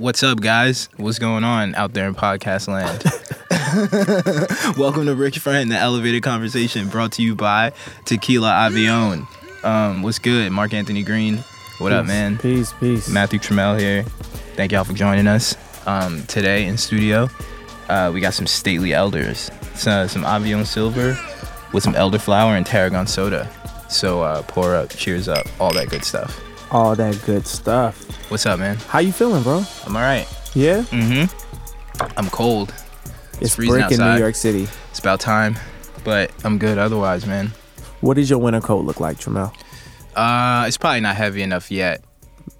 What's up, guys? What's going on out there in podcast land? Welcome to Rich Friend, the elevated conversation brought to you by Tequila Avion. Um, what's good? Mark Anthony Green. What up, man? Peace, peace. Matthew Trammell here. Thank y'all for joining us. Um, today in studio, uh, we got some stately elders. So, some Avion Silver with some elderflower and tarragon soda. So uh, pour up, cheers up, all that good stuff. All that good stuff. What's up, man? How you feeling, bro? I'm all right. Yeah. Mm-hmm. I'm cold. It's freezing breaking New. York City. It's about time, but I'm good otherwise, man. What does your winter coat look like, Trammell? Uh, it's probably not heavy enough yet.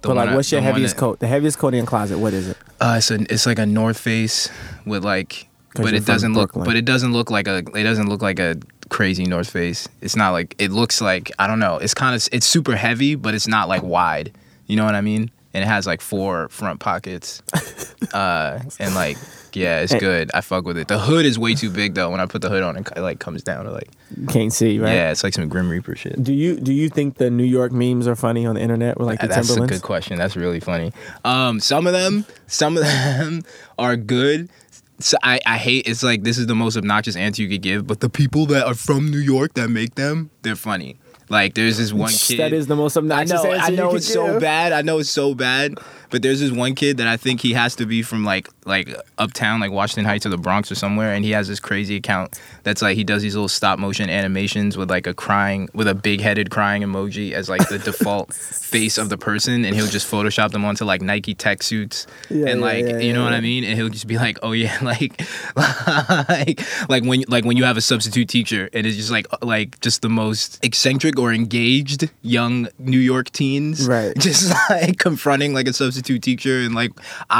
The But like, one I- what's your heaviest that- coat? The heaviest coat in closet. What is it? Uh, it's a, it's like a North Face with like, but it doesn't look, but it doesn't look like a, it doesn't look like a crazy North Face. It's not like it looks like I don't know. It's kind of it's super heavy, but it's not like wide. You know what I mean? And it has like four front pockets. uh, and like yeah, it's good. I fuck with it. The hood is way too big though. When I put the hood on, it like comes down to like Can't see, right? yeah, it's like some Grim Reaper shit. Do you do you think the New York memes are funny on the internet with like the That's a good question. That's really funny. Um, some of them, some of them are good. So I, I hate. It's like this is the most obnoxious answer you could give. But the people that are from New York that make them, they're funny. Like there's this one kid. That is the most I know. I know it's could so bad. I know it's so bad. But there's this one kid that I think he has to be from like like uptown, like Washington Heights or the Bronx or somewhere, and he has this crazy account that's like he does these little stop motion animations with like a crying with a big headed crying emoji as like the default face of the person, and he'll just Photoshop them onto like Nike tech suits Yeah, and like yeah, you know yeah, what I mean, and he'll just be like, oh yeah, like like like when like when you have a substitute teacher, and it's just like like just the most eccentric or engaged young New York teens, Right. Just like confronting like a substitute teacher and like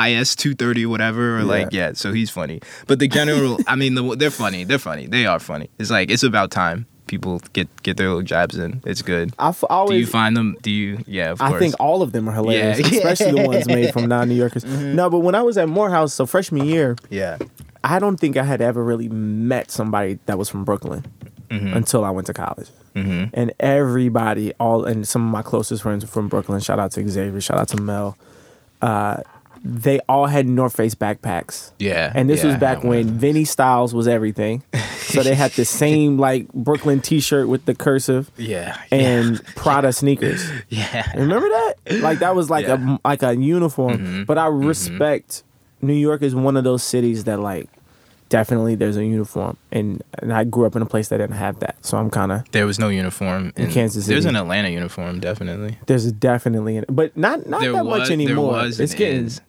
IS two thirty whatever, or like yeah. So he's funny, but the general, I mean, the, they're funny. They're funny. They are funny. It's like it's about time people get get their little jabs in. It's good. I f- Do you find them? Do you? Yeah, of I course. think all of them are hilarious, Yeah. especially the ones made from non-New Yorkers. Mm-hmm. No, but when I was at Morehouse, so freshman year, yeah. I don't think I had ever really met somebody that was from Brooklyn Mm-hmm. until I went to college. And everybody, all and some of my closest friends from Brooklyn. Shout out to Xavier. Shout out to Mel. Uh, they all had North Face backpacks. Yeah, And this yeah, was back when Vinny Styles was everything. so they had the same like Brooklyn T-shirt with the cursive Yeah. and Prada sneakers. yeah. Remember that? Like that was like Yeah. Mm-hmm. a like a uniform. But I respect New York is one of those cities that like definitely there's a uniform, and and I grew up in a place that didn't have that, so I'm kind of There was no uniform in, Kansas City. There's an Atlanta uniform, definitely. there's a definitely, an, but not not there that was, much anymore. There was. it's getting, is.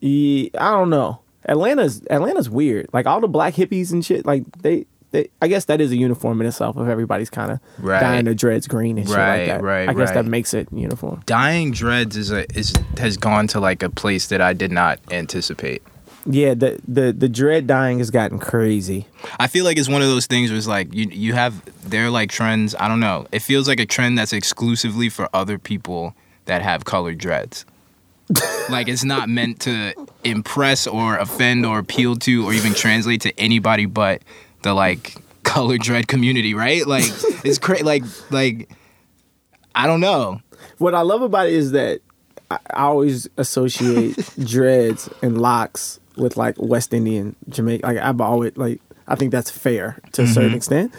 yeah, I don't know. Atlanta's Atlanta's weird. Like all the black hippies and shit. Like they. They, I guess that is a uniform in itself if everybody's kind of Right. dyeing their dreads green and shit Right, like that. right, I guess that makes it uniform. Dyeing dreads is a is has gone to like a place that I did not anticipate. Yeah, the the the dread dying has gotten crazy. I feel like it's one of those things where it's like you you have they're like trends. I don't know. It feels like a trend that's exclusively for other people that have colored dreads. like it's not meant to impress or offend or appeal to or even translate to anybody but the like colored dread community, right? Like it's crazy. Like like I don't know. What I love about it is that I, I always associate dreads and locks with like West Indian Jamaica. Like I've always like I think that's fair to a Mm-hmm. certain extent.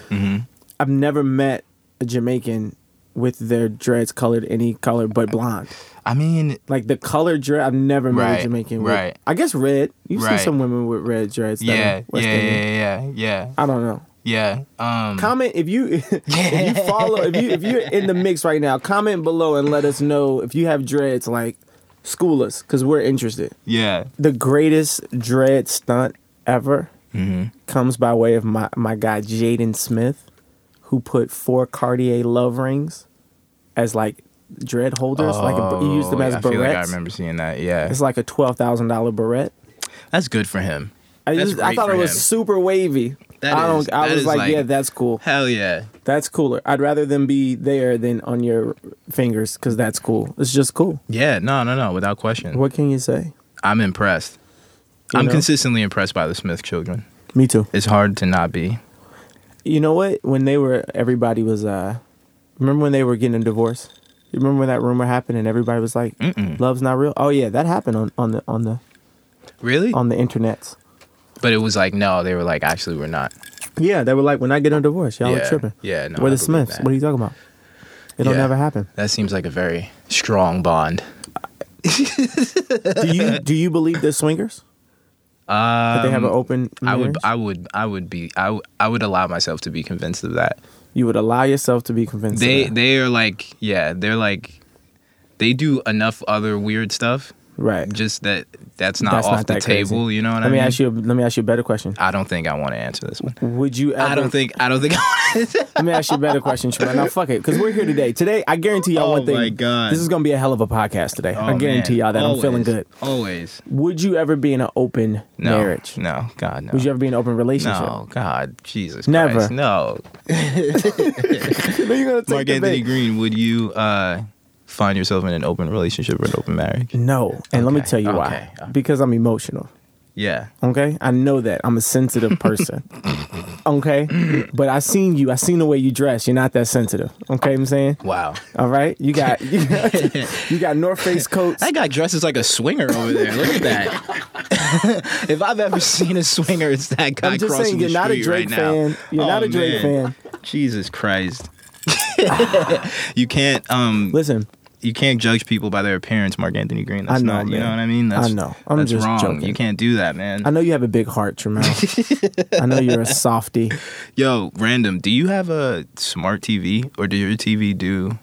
I've never met a Jamaican with their dreads colored any color but blonde. I mean, Like the color dread, I've never met Right, a Jamaican. With, right. I guess red. You see Right. some women with red dreads. that yeah, are yeah, West yeah, Indian. yeah, yeah, I don't know. yeah. Um, Comment if you if you follow if you if you're in the mix right now. Comment below and let us know if you have dreads. Like school us because we're interested. yeah. The greatest dread stunt ever Mm-hmm. comes by way of my my guy Jaden Smith, who put four Cartier love rings as like dread holders. like a, he used them Oh, as I feel like I remember seeing that. Yeah, It's like a twelve thousand dollar barrette. that's good for him. I just I thought it was him. super wavy. That I don't. is- I was like, like- yeah, that's cool. Hell yeah. That's cooler. I'd rather them be there than on your fingers because that's cool. It's just cool. Yeah, no, no, no, without question. What can you say? I'm impressed. You I'm know? consistently impressed by the Smith children. Me too. It's hard to not be. You know what? When they were, everybody was. uh Remember when they were getting a divorce? You remember when that rumor happened and everybody was like, Mm-mm. "Love's not real." Oh yeah, that happened on, on the on the Really? on the internets. But it was like no, they were like actually we're not. Yeah, they were like, "We're not getting a divorce. Y'all yeah. are tripping." Yeah, no. We're the Smiths. that. What are you talking about? It'll Yeah. never happen. That seems like a very strong bond. Do you do you believe they're swingers? Um, That they have an open Marriage? I would. I would, I would be, I, w- I would allow myself to be convinced of that. you would allow yourself to be convinced. They, of that. they are like, yeah, they're like, they do enough other weird stuff. right. Just that, that's not That's off not the that crazy. table. You know what Let I me mean? ask you. Let me ask you a better question. I don't think I want to answer this one. Would you? Ever, I don't think, I don't think. Let me ask you a better question, Tremaine. Now, fuck it, because we're here today. Today, I guarantee y'all Oh one thing. Oh my God. This is gonna be a hell of a podcast today. I Oh, guarantee man. y'all that I'm feeling good. Always. Would you ever be in an open No. marriage? No. God no. Would you ever be in an open relationship? no. God. Jesus. Never. Christ. No. You're gonna take Mark Anthony. Green. Would you uh, find yourself in an open relationship or an open marriage? No, and let me tell you okay. why. Because I'm emotional. Yeah. Okay, I know that I'm a sensitive person. okay, but I seen you. I seen the way you dress. You're not that sensitive. Okay, I'm saying. Wow. All right, you got you got, you got North Face coats. That guy dresses like a swinger over there. Look at that. if I've ever seen a swinger, it's that guy I'm just crossing saying you're not a Drake right fan. You're not Oh, a Drake man. fan. Jesus Christ. you can't um Listen, you can't judge people by their appearance, Mark Anthony Green. That's I know, not you know what I mean? That's I know. I'm that's just wrong. joking. You can't do that, man. I know you have a big heart, Tremel. I know you're a softy. Yo, random, do you have a smart TV or do your TV do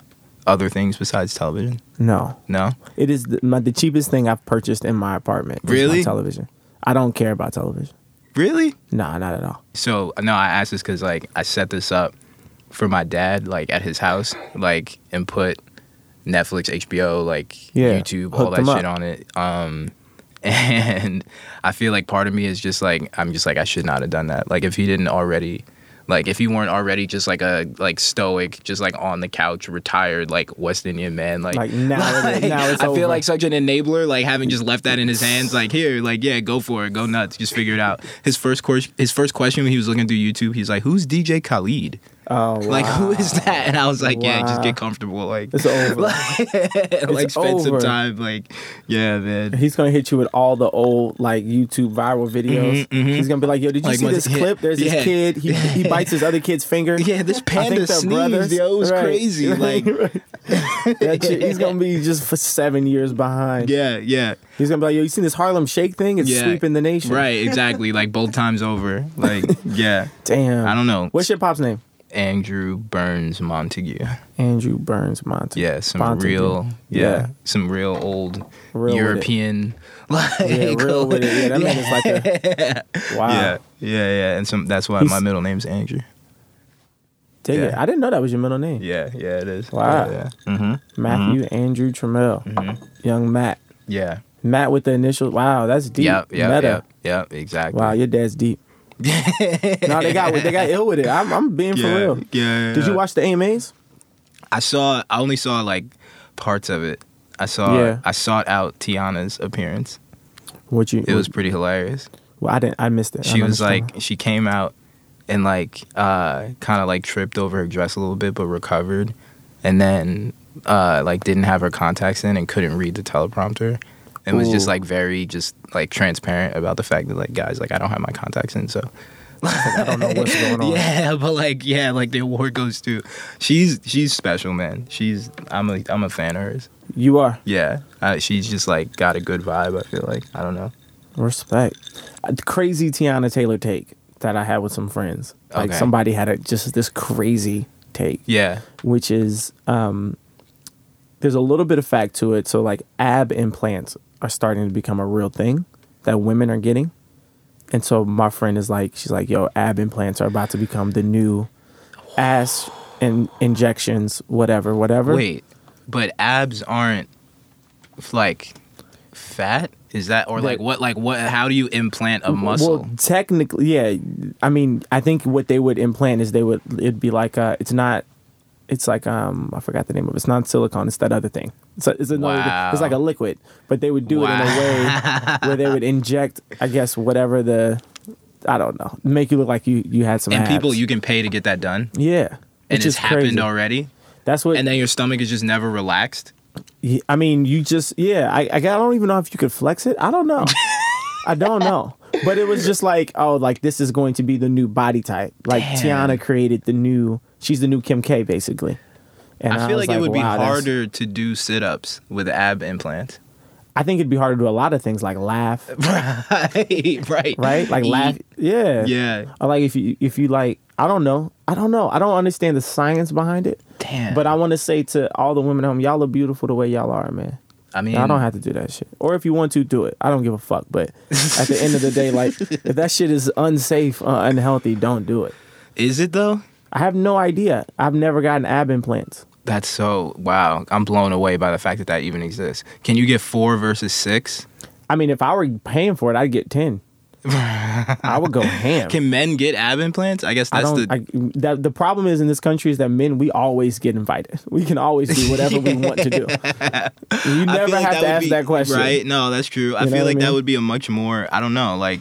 other things besides television? No, No? it is the, my, the cheapest thing I've purchased in my apartment. is my Really? television. I don't care about television. Really? Nah, not at all. So no, I asked this because like I set this up for my dad, like at his house, like and put Netflix, HBO, like Yeah, YouTube, all that shit up. on it. Um, and I feel like part of me is just like I'm just like I should not have done that. Like if he didn't already. Like if he weren't already just like a like stoic, just like on the couch, retired like West Indian man, like, Like, now is- now it's I over. feel like such an enabler, like having just left that in his hands, like here, like yeah, go for it, go nuts, just figure it out. His first course, his first question when he was looking through YouTube, he's like, "Who's DJ Khaled? Oh, Like who is that?" And I was like, "Yeah, just get comfortable, like, It's over. like spend some time, like, yeah, man." He's gonna hit you with all the old like YouTube viral videos. Mhm, mhm. He's gonna be like, "Yo, did you Like, see this clip? There's yeah. this kid. He he bites his other kid's finger. Yeah, this panda sneezed, brothers. yo, it was Right. crazy. Like, shit- he's gonna be just for seven years behind. yeah, yeah, He's gonna be like, "Yo, you seen this Harlem Shake thing? It's Yeah. sweeping the nation." right, exactly. Like both times over. Like, yeah, Damn. I don't know. What's your pop's name? Andrew Burns Montague? Andrew Burns Montague. Yeah, some Montague. real, yeah, Yeah. some real old Real. European, like, Yeah, real with it. Yeah, that man is like a wow. yeah, yeah, yeah, and some. That's why He's- my middle name's Andrew. It. yeah. I didn't know that was your middle name. Yeah, yeah, it is. Wow. Yeah, mm-hmm. Matthew Andrew Trammell. Young Matt. yeah. Matt with the initial. Wow, that's deep. Yep, yep, Meta. yep, yep, exactly. Wow, your dad's deep. no, they got they got ill with it. I'm, I'm being yeah, for real. Yeah, Did you watch the AMAs? I saw. I only saw like parts of it. I saw. Yeah. I sought out Teyana's appearance. What you? It was pretty hilarious. Well, I didn't. I missed it. She was like, she came out and like, uh, kind of like tripped over her dress a little bit, but recovered, and then uh, like didn't have her contacts in and couldn't read the teleprompter, and was just like very just like transparent about the fact that like guys like I don't have my contacts in, so. I don't know what's going on. Yeah, but like, yeah, like the award goes to. She's she's special, man. She's I'm a I'm a fan of hers. You are Yeah, uh, she's just like got a good vibe. I feel like I don't know. respect. A crazy Teyana Taylor take that I had with some friends. Like Okay. somebody had a just this crazy take. Yeah, which is um, there's a little bit of fact to it. So like ab implants are starting to become a real thing that women are getting, and so my friend is like, she's like, yo, ab implants are about to become the new ass and injections, whatever, whatever. Wait, but abs aren't like fat? Is that or like what? Like what? How do you implant a muscle? Well, technically, yeah. I mean, I think what they would implant is they would it'd be like uh, it's not. It's like um I forgot the name of it. It's not silicone. It's that other thing. It's a, it's another. Wow. It's like a liquid, but they would do it in a way where they would inject, I guess, whatever the, I don't know, make you look like you you had some. and abs. people, you can pay to get that done, yeah, and it's happened crazy. already. That's what. and then your stomach is just never relaxed. Yeah, I mean, you just yeah. I I don't even know if you could flex it. I don't know. I don't know. But it was just like, oh, like this is going to be the new body type. Like Damn. Teyana created the new. She's the new Kim K, basically. And I feel was like, it would be wow, that's- harder to do sit-ups with ab implants. I think it'd be harder to do a lot of things like laugh, right, right, right? Like laugh. Yeah. Yeah. Or like if you if you like, I don't know. I don't know. I don't understand the science behind it. Damn. But I want to say to all the women at home, y'all are beautiful the way y'all are, man. I mean, I don't have to do that shit. Or if you want to, do it. I don't give a fuck. But at the end of the day, like if that shit is unsafe, uh, unhealthy, don't do it. Is it though? I have no idea. I've never gotten ab implants. That's so wow. I'm blown away by the fact that that even exists. Can you get four versus six? I mean, if I were paying for it, I'd get ten. I would go ham. Can men get ab implants? I guess I that's don't. the. I, that, the problem is in this country is that men we always get invited. We can always do whatever we want to do. You never like have to ask be- that question. Right? No, that's true. I You know feel what I like that would be a much more. I don't know. Like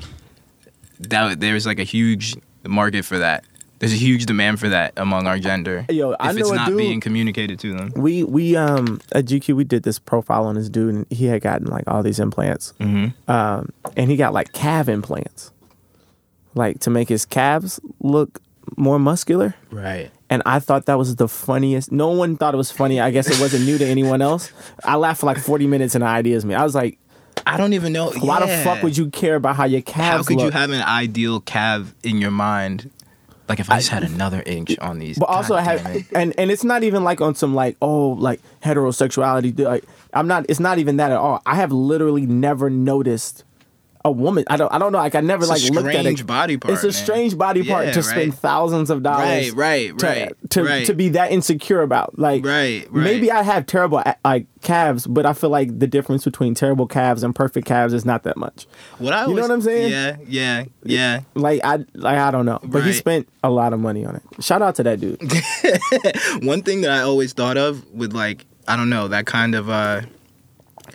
that. There's like a huge market for that. There's a huge demand for that among our gender. Yo, I if know it's a not dude- being communicated to them. We we um at GQ we did this profile on this dude and he had gotten like all these implants. Mm-hmm. Um and he got like calf implants. Like to make his calves look more muscular. Right. And I thought that was the funniest. No one thought it was funny. I guess it wasn't new to anyone else. I laughed for like 40 minutes and ideas me. I was like, I don't even know. why the fuck would you care about how your calves How could look? you have an ideal calf in your mind? Like if I just had another inch on these. But also, I have, it. and and it's not even like on some like oh like heterosexuality. Like I'm not. It's not even that at all. I have literally never noticed a woman. I don't. I don't know. Like I never It's a like looked at strange it. body part, It's a man. strange body part Yeah, to spend thousands of dollars. Right, right, to, right, To right. to be that insecure about like Right, right. Maybe I have terrible like calves, but I feel like the difference between terrible calves and perfect calves is not that much. What I, you know what I'm saying? Yeah, yeah, yeah. Like I like I don't know, but he spent a lot of money on it. Shout out to that dude. One thing that I always thought of with like I don't know that kind of uh,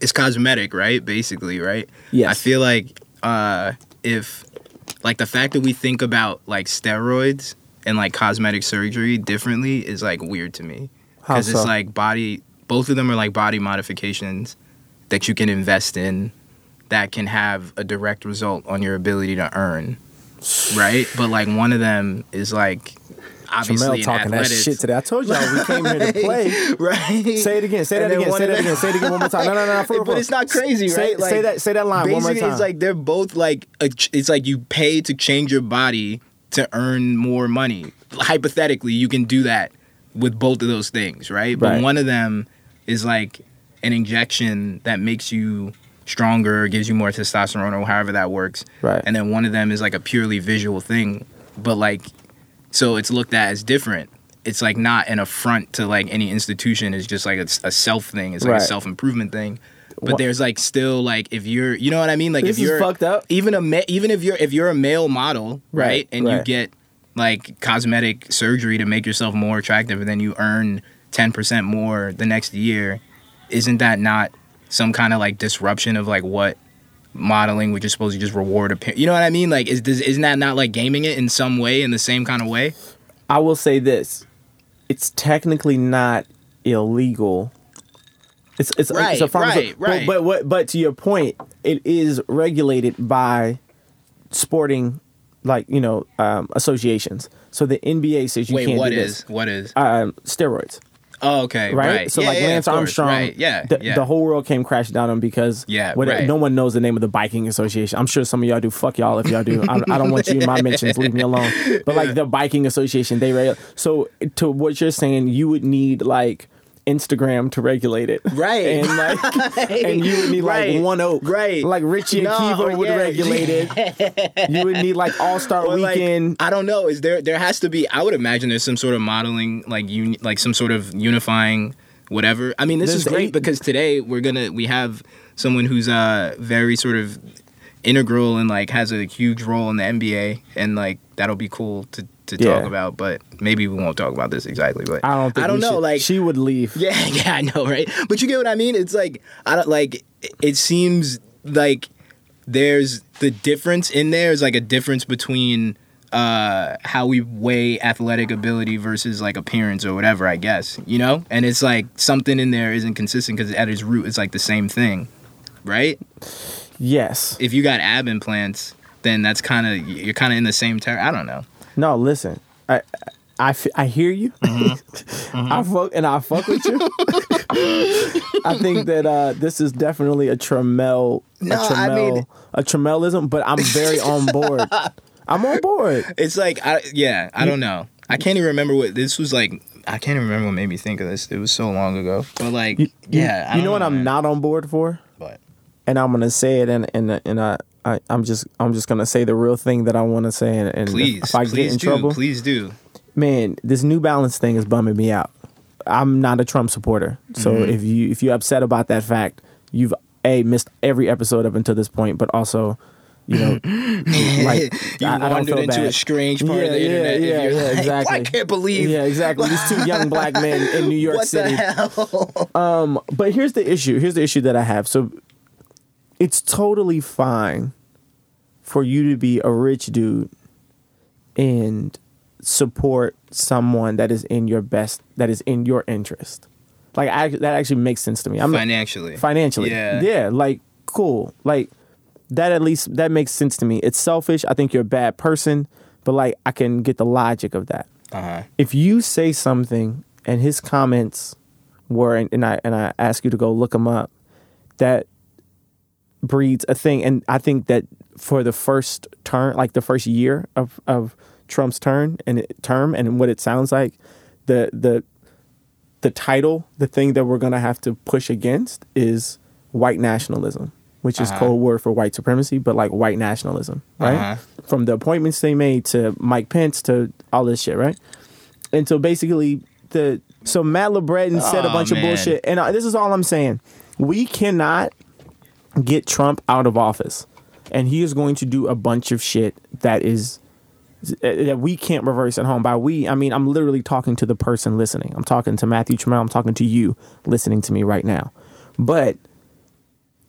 it's cosmetic, right? Basically, right? Yes. I feel like uh, if like the fact that we think about like steroids and like cosmetic surgery differently is like weird to me because it's like body. Both of them are like body modifications that you can invest in that can have a direct result on your ability to earn, right? But like one of them is like obviously Jamel talking that shit today. I told y'all we came here to play. right? Say it again. Say And that again. Say that again. Say it again one more time. No, no, no. For but it's not crazy, Say, right? say that. Say that line one more basically, time. it's like they're both like a, it's like you pay to change your body to earn more money. Hypothetically, you can do that with both of those things, right? But Right. one of them is like an injection that makes you stronger, gives you more testosterone, or however that works. Right. And then one of them is like a purely visual thing, but like, so it's looked at as different. It's like not an affront to like any institution. It's just like a, a self thing. It's like Right. a self improvement thing. But Wha- there's like still like if you're, you know what I mean? Like This if you're fucked up. even a ma- even if you're if you're a male model, right, Right, and you get like cosmetic surgery to make yourself more attractive, and then you earn ten percent more the next year, isn't that not some kind of like disruption of like what modeling, which is supposed to just reward a, you know what I mean? Like, is does, isn't that not like gaming it in some way, in the same kind of way? I will say this: it's technically not illegal. It's it's, it's a Right, pharmaceutical, right, right. But, but what? But to your point, it is regulated by sporting, like you know, um, associations. So the NBA says you Wait, can't what do is this. what is? Um, steroids. Oh, okay, right? right. So Yeah, like yeah, Lance course, Armstrong, right? Yeah, the, yeah. the whole world came crashing down on him because Yeah, what- right. no one knows the name of the biking association. I'm sure some of y'all do. Fuck y'all if y'all do. I, I don't want you in my mentions. Leave me alone. But like the biking association, they reg- so to what you're saying, you would need like Instagram to regulate it, Right. And like, and you would need Right. like One Oak, Right. Like Richie and No, Kiva would yeah. regulate it. You would need like All Star Or, like, Weekend. I don't know. Is there there has to be? I would imagine there's some sort of modeling, like uni, like some sort of unifying whatever. I mean, this There's is great eight- because today we're gonna we have someone who's uh very sort of integral and like has a huge role in the NBA, and like that'll be cool to to Yeah. talk about. But maybe we won't talk about this exactly. But I don't think I don't know. should- Like she would leave. yeah, yeah, I know, right? But you get what I mean? It's like I don't like it seems like there's the difference in there is like a difference between uh how we weigh athletic ability versus like appearance or whatever i guess you know and it's like something in there isn't consistent because at its root it's like the same thing right Yes. if you got ab implants then that's kind of you're kind of in the same ter- i don't know No, listen. I I, f- I hear you. Mm-hmm. I fuck and I fuck with you. I think that uh, this is definitely a Tremel, a No, I mean- a Tremelism, but I'm very on board. I'm on board. it's like I, yeah i don't know i can't even remember what this was like i can't even remember what made me think of this it was so long ago but like You- yeah I you don't know what I'm not on board for, But and I'm gonna say it, and and and I, I I'm just I'm just gonna say the real thing that I want to say, and, and please if I get in do trouble, please do man, this New Balance thing is bumming me out. I'm not a Trump supporter, so Mm-hmm. if you if you're upset about that fact, you've a missed every episode up until this point, but also, you know, like you I, I wandered feel into bad. a strange part of the Yeah, yeah, internet. yeah, yeah, like, exactly. I can't believe. Yeah, exactly. These two young black men in New York What City. the hell? But here's the issue. Here's the issue that I have. So it's totally fine for you to be a rich dude and support someone that is in your best that is in your interest. Like I, that actually makes sense to me. I'm Financially. financially. Yeah. Yeah, like cool. Like that at least that makes sense to me. It's selfish. I think you're a bad person, but like I can get the logic of that Uh-huh. if you say something and his comments were and, and I and I ask you to go look him up, that breeds a thing. And I think that for the first turn, like the first year of of Trump's turn and it, term and what it sounds like, the the the title, the thing that we're gonna have to push against is white nationalism, which is Uh-huh. code word for white supremacy, but like white nationalism, right? Uh-huh. From the appointments they made to Mike Pence to all this shit, right? And so basically, the so Matt LeBretton said a Aw, bunch of bullshit, and this is all I'm saying: we cannot get Trump out of office, and he is going to do a bunch of shit that is that we can't reverse at home. By we, I mean I'm literally talking to the person listening. I'm talking to Matthew Trammell. I'm talking to you listening to me right now. But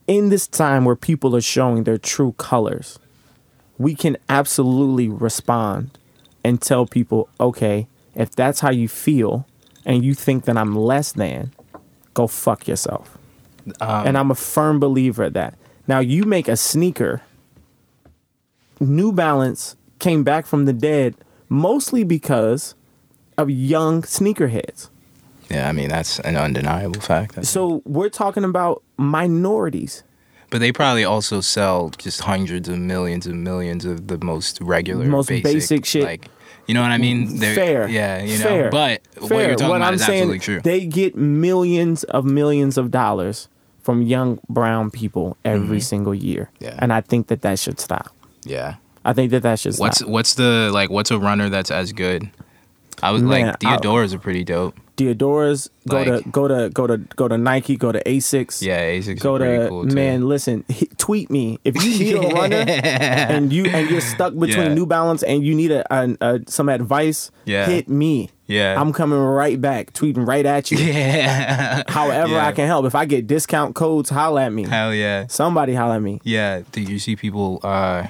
in this time where people are showing their true colors, we can absolutely respond and tell people, okay, if that's how you feel and you think that I'm less than, go fuck yourself. Um, and I'm a firm believer of that. Now you make a sneaker. New Balance came back from the dead mostly because of young sneakerheads. Yeah, I mean that's an undeniable fact. So we're talking about minorities. but they probably also sell just hundreds of millions and millions of the most regular, Most basic, basic shit. Like, you know what I mean? They're- Fair. Yeah, you know. Fair. But what you're talking about I'm is saying, absolutely true. they get millions of millions of dollars from young brown people every single year, Mm-hmm. Yeah. and I think that that should stop. yeah. I think that that should stop. What's what's the like? What's a runner that's as good? I was Man, like I- Diadoras are pretty dope. Diadoras, go Like- to go to go to go to Nike, go to Asics. Yeah, Asics Go to cool too. man. Listen, he, tweet me if you need a runner and you and you're stuck between Yeah. New Balance and you need a, a, a some advice. Yeah. hit me. Yeah. I'm coming right back, tweeting right at you. Yeah. However Yeah. I can help. If I get discount codes, holla at me. Hell yeah. Somebody holla at me. Yeah. do you see people uh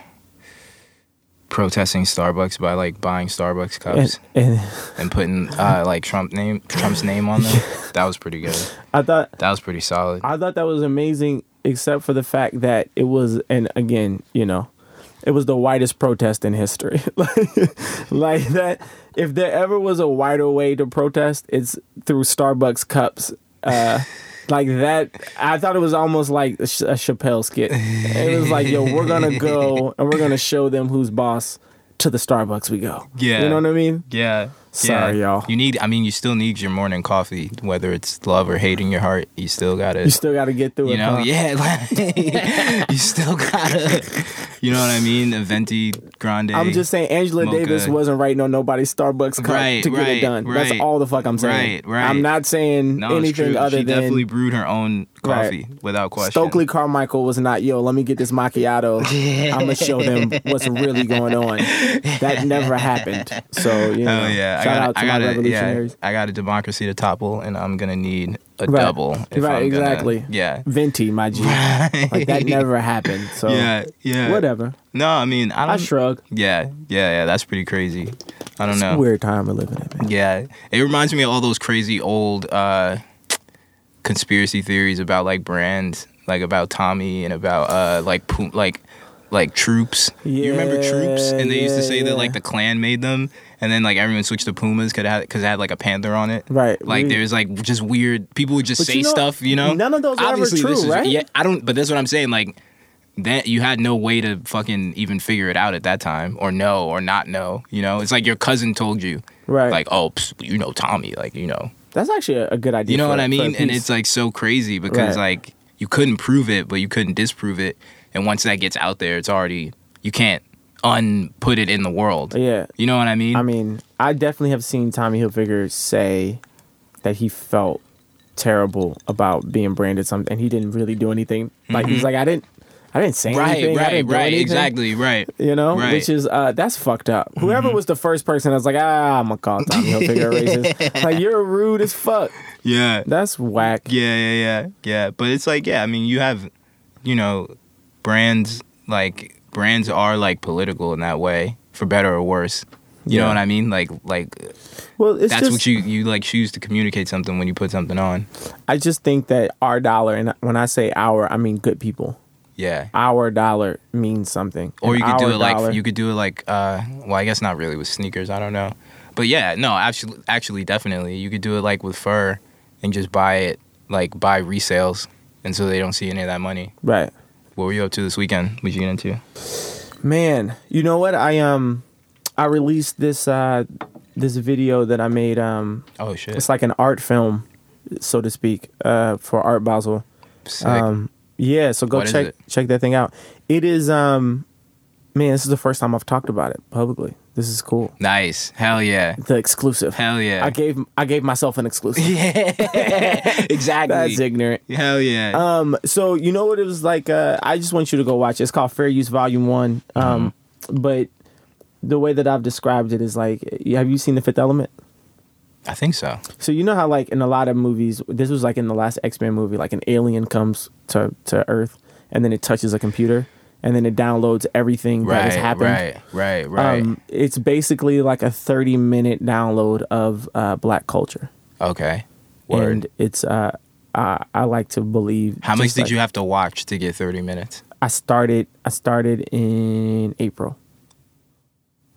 protesting Starbucks by like buying Starbucks cups And, and, and putting uh like Trump name Trump's name on them? that was pretty good. I thought That was pretty solid. I thought that was amazing, except for the fact that it was, and again, you know, it was the whitest protest in history. like, like that. If there ever was a wider way to protest, it's through Starbucks cups. Uh, like that, I thought it was almost like a, Ch- a Chappelle skit. It was like, yo, we're gonna go and we're gonna show them who's boss. To the Starbucks we go. Yeah. you know what I mean. Yeah. Sorry, yeah. y'all. You need I mean you still need your morning coffee, whether it's love or hate in your heart, you still gotta You still got to get through you it. know, huh? yeah, like, you still gotta, you know what I mean? A venti grande. I'm just saying Angela Mocha. Davis wasn't writing on nobody's Starbucks cup Right, to get it right, done. That's all the fuck I'm saying. Right, right. I'm not saying no, anything other she than She definitely brewed her own Right. coffee without question. Stokely Carmichael was not, yo, let me get this macchiato. I'm gonna show them what's really going on. That never happened. So, you know. Oh yeah, I Shout got out to I my got a, revolutionaries. yeah, I got a democracy to topple, and I'm gonna need a Right. double. Right, I'm gonna- exactly. yeah. Venti, my G. Like that never happened. So Yeah, yeah. whatever. No, I mean I don't. I shrug. yeah, yeah, yeah. That's pretty crazy. I don't It's know. a weird time we're living in, man. Yeah, it reminds me of all those crazy old uh, conspiracy theories about like brands, like about Tommy and about uh, like like like troops. you remember troops? And they used to say yeah. that like the Klan made them, and then like everyone switched to Pumas because it had, 'cause it had like a panther on it. Right. Like We- there's like just weird people would just But say you know, stuff, you know. none of those are ever Obviously, this true, is- right? Yeah, I don't. But that's what I'm saying. Like that, you had no way to fucking even figure it out at that time, or know, or not know. You know, it's like your cousin told you, Right. Like, oh, you know Tommy, like you know, That's actually a, good idea. you know what I mean. And it's like so crazy because Right. like you couldn't prove it, but you couldn't disprove it. And once that gets out there, it's already you can't unput it in the world. yeah. You know what I mean? I mean, I definitely have seen Tommy Hilfiger say that he felt terrible about being branded something, and he didn't really do anything. Like he's like, I didn't, I didn't say Mm-hmm. right, anything. I right, right, exactly, right. You know, Right. Mm-hmm. which is uh, that's fucked up. Whoever was the first person, I was like, ah, I'm gonna call Tommy Hilfiger racist. Like you're rude as fuck. Yeah, That's whack. Yeah, yeah, yeah, yeah. But it's like, yeah, I mean, you have, you know, brands like brands are like political in that way, for better or worse. You know what I mean? Like, like Well, it's that's just what you you like choose to communicate something when you put something on. I just think that our dollar, and when I say our, I mean good people. Yeah. Our dollar means something. Or you could do it like you could do it like uh well I guess not really with sneakers, I don't know. But yeah, no, actually actually definitely. You could do it like with fur and just buy it like buy resales and so they don't see any of that money. right. What were you up to this weekend? What you get into? Man, you know what? I um I released this uh this video that I made um Oh shit. it's like an art film, so to speak, uh for Art Basel. Sick. Um yeah, so go What check check that thing out. It is um man, this is the first time I've talked about it publicly. This is cool. Nice. Hell yeah. The exclusive. Hell yeah. I gave I gave myself an exclusive. yeah. exactly. That's ignorant. Hell yeah. Um, so you know what it was like? Uh, I just want you to go watch it. It's called Fair Use Volume One. Um, Mm-hmm. but the way that I've described it is like, have you seen The Fifth Element? I think so. So you know how like in a lot of movies, this was like in the last X Men movie, like an alien comes to to Earth and then it touches a computer and then it downloads everything that has happened. Right. Right. Right. Um, it's basically like a thirty minute download of uh, black culture, okay. Word. and it's uh, I, I like to believe. How much did like- you have to watch to get 30 minutes? I started I started in April.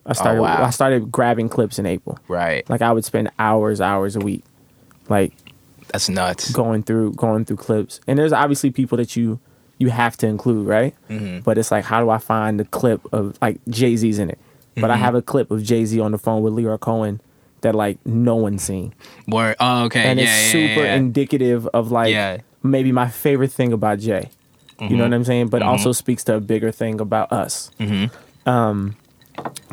I started Oh, wow. I started grabbing clips in April. Right. Like I would spend hours, hours a week, like That's nuts. going through going through clips. And there's obviously people that you you have to include, right? Mm-hmm. But it's like, how do I find the clip of like Jay Z's in it? But Mm-hmm. I have a clip of Jay Z on the phone with Lyor Cohen that like no one's seen, Word. Oh, okay. and yeah, it's yeah, super yeah, indicative of like maybe my favorite thing about Jay. You Mm-hmm. know what I'm saying? But also speaks to a bigger thing about us. Um,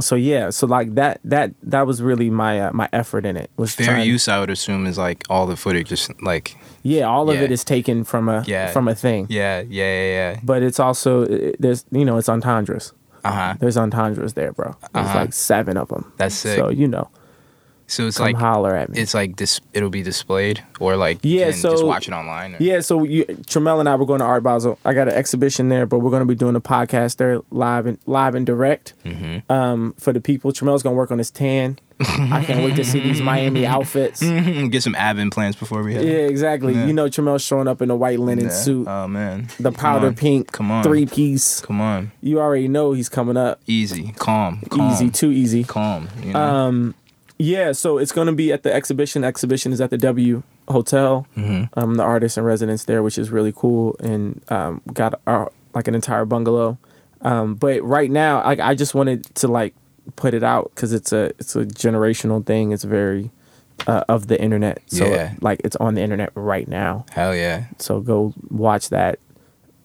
so yeah, so like that that that was really my uh, my effort in it was Fair use, I would assume, is like all the footage, just like Yeah, all of it is taken from a Yeah. from a thing. yeah, yeah, yeah, yeah. But it's also it- there's you know it's entendres. Uh huh. There's entendres there, bro. There's Uh-huh. like seven of them. That's sick. So you know, So it's come like holler at me. it's like this. It'll be displayed, or like Yeah, you so- just watch it online. Or, Yeah, so you, Trammell and I were going to Art Basel. I got an exhibition there, but we're going to be doing a podcast there live and live and direct Mm-hmm. um, for the people. Trammell's going to work on his tan. I can't wait to see these Miami outfits. Get some ab implants before we head. Yeah, exactly. Yeah. You know, Trammell's showing up in a white linen Yeah. suit, Oh man. the powder on. pink, Come on. three piece. Come on. You already know he's coming up. Easy. Calm. Calm. Easy, too easy. Calm. You know? Um, yeah, so it's going to be at the exhibition. Exhibition is at the W Hotel. Mm-hmm. Um, the artist in residence there, which is really cool, and um, got our, like an entire bungalow. Um, but right now, like I just wanted to like put it out because it's a it's a generational thing. It's very uh, of the internet. So Yeah. like it's on the internet right now. Hell yeah. So go watch that,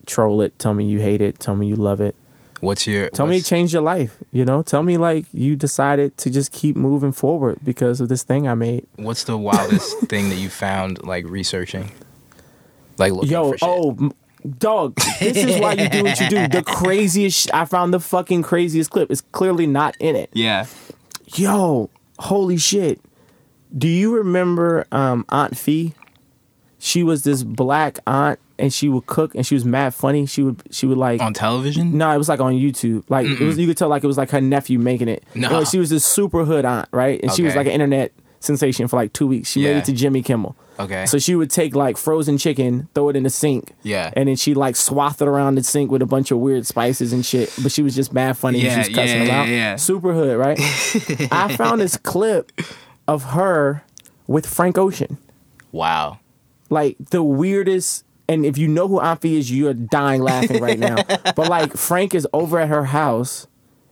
troll it, tell me you hate it, tell me you love it. What's your Tell me it what's- changed your life, you know? Tell me like you decided to just keep moving forward because of this thing I made. What's the wildest thing that you found like researching? Like looking Yo, for shit. oh, dog, this is why you do what you do. The craziest sh- I found the fucking craziest clip. It's clearly not in it. Yeah. Yo, Holy shit! Do you remember um, Aunt Fee? She was this black aunt, and she would cook, and she was mad funny. She would she would like On television? no, it was like on YouTube. Like it was, you could tell like it was like her nephew making it. Nah. You know, she was this super hood aunt, right? And she was like an internet sensation for like two weeks. She made it to Jimmy Kimmel. Okay. So she would take like frozen chicken, throw it in the sink. Yeah. And then she like swathed it around the sink with a bunch of weird spices and shit. But she was just mad funny. and Yeah, she was cussing yeah, them out. yeah, yeah. Super hood, right? I found this clip of her with Frank Ocean. wow. Like the weirdest. And if you know who Auntie is, you're dying laughing right now. but like Frank is over at her house,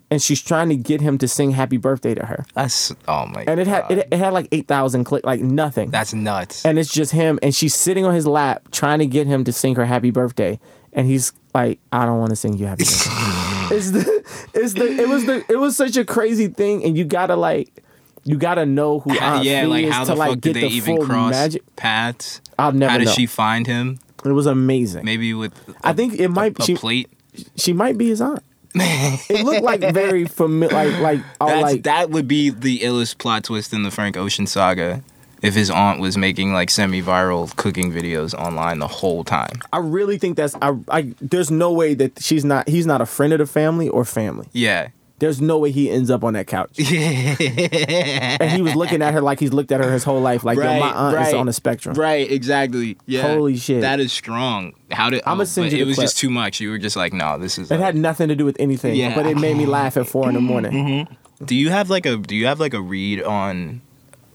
and she's trying to get him to sing "Happy Birthday" to her, That's oh my and it had it, it had like eight thousand click, like nothing. That's nuts. and it's just him, and she's sitting on his lap trying to get him to sing her "Happy Birthday," and he's like, "I don't want to sing you happy birthday." it's the, it's the, it was the, it was such a crazy thing, and you gotta like. You gotta know who Aunt yeah, Fee like is how to the like fuck get did they the even full cross magic. paths? I'll never How did know. she find him? It was amazing. Maybe with I a- think it might a she, plate. she might be his aunt. it looked like very familiar, like like all like that would be the illest plot twist in the Frank Ocean saga. If his aunt was making like semi-viral cooking videos online the whole time. I really think that's I, I. There's no way that she's not. He's not a friend of the family or family. Yeah. There's no way he ends up on that couch. Yeah. and he was looking at her like he's looked at her his whole life. Like, yo, my Right, aunt is on the spectrum. Right, exactly. Yeah. Holy shit. That is strong. How did I'ma oh, send you it was clip. just too much. You were just like, no, this is It like- had nothing to do with anything, Yeah. but it made me laugh at four in the morning. Do you have like a do you have like a read on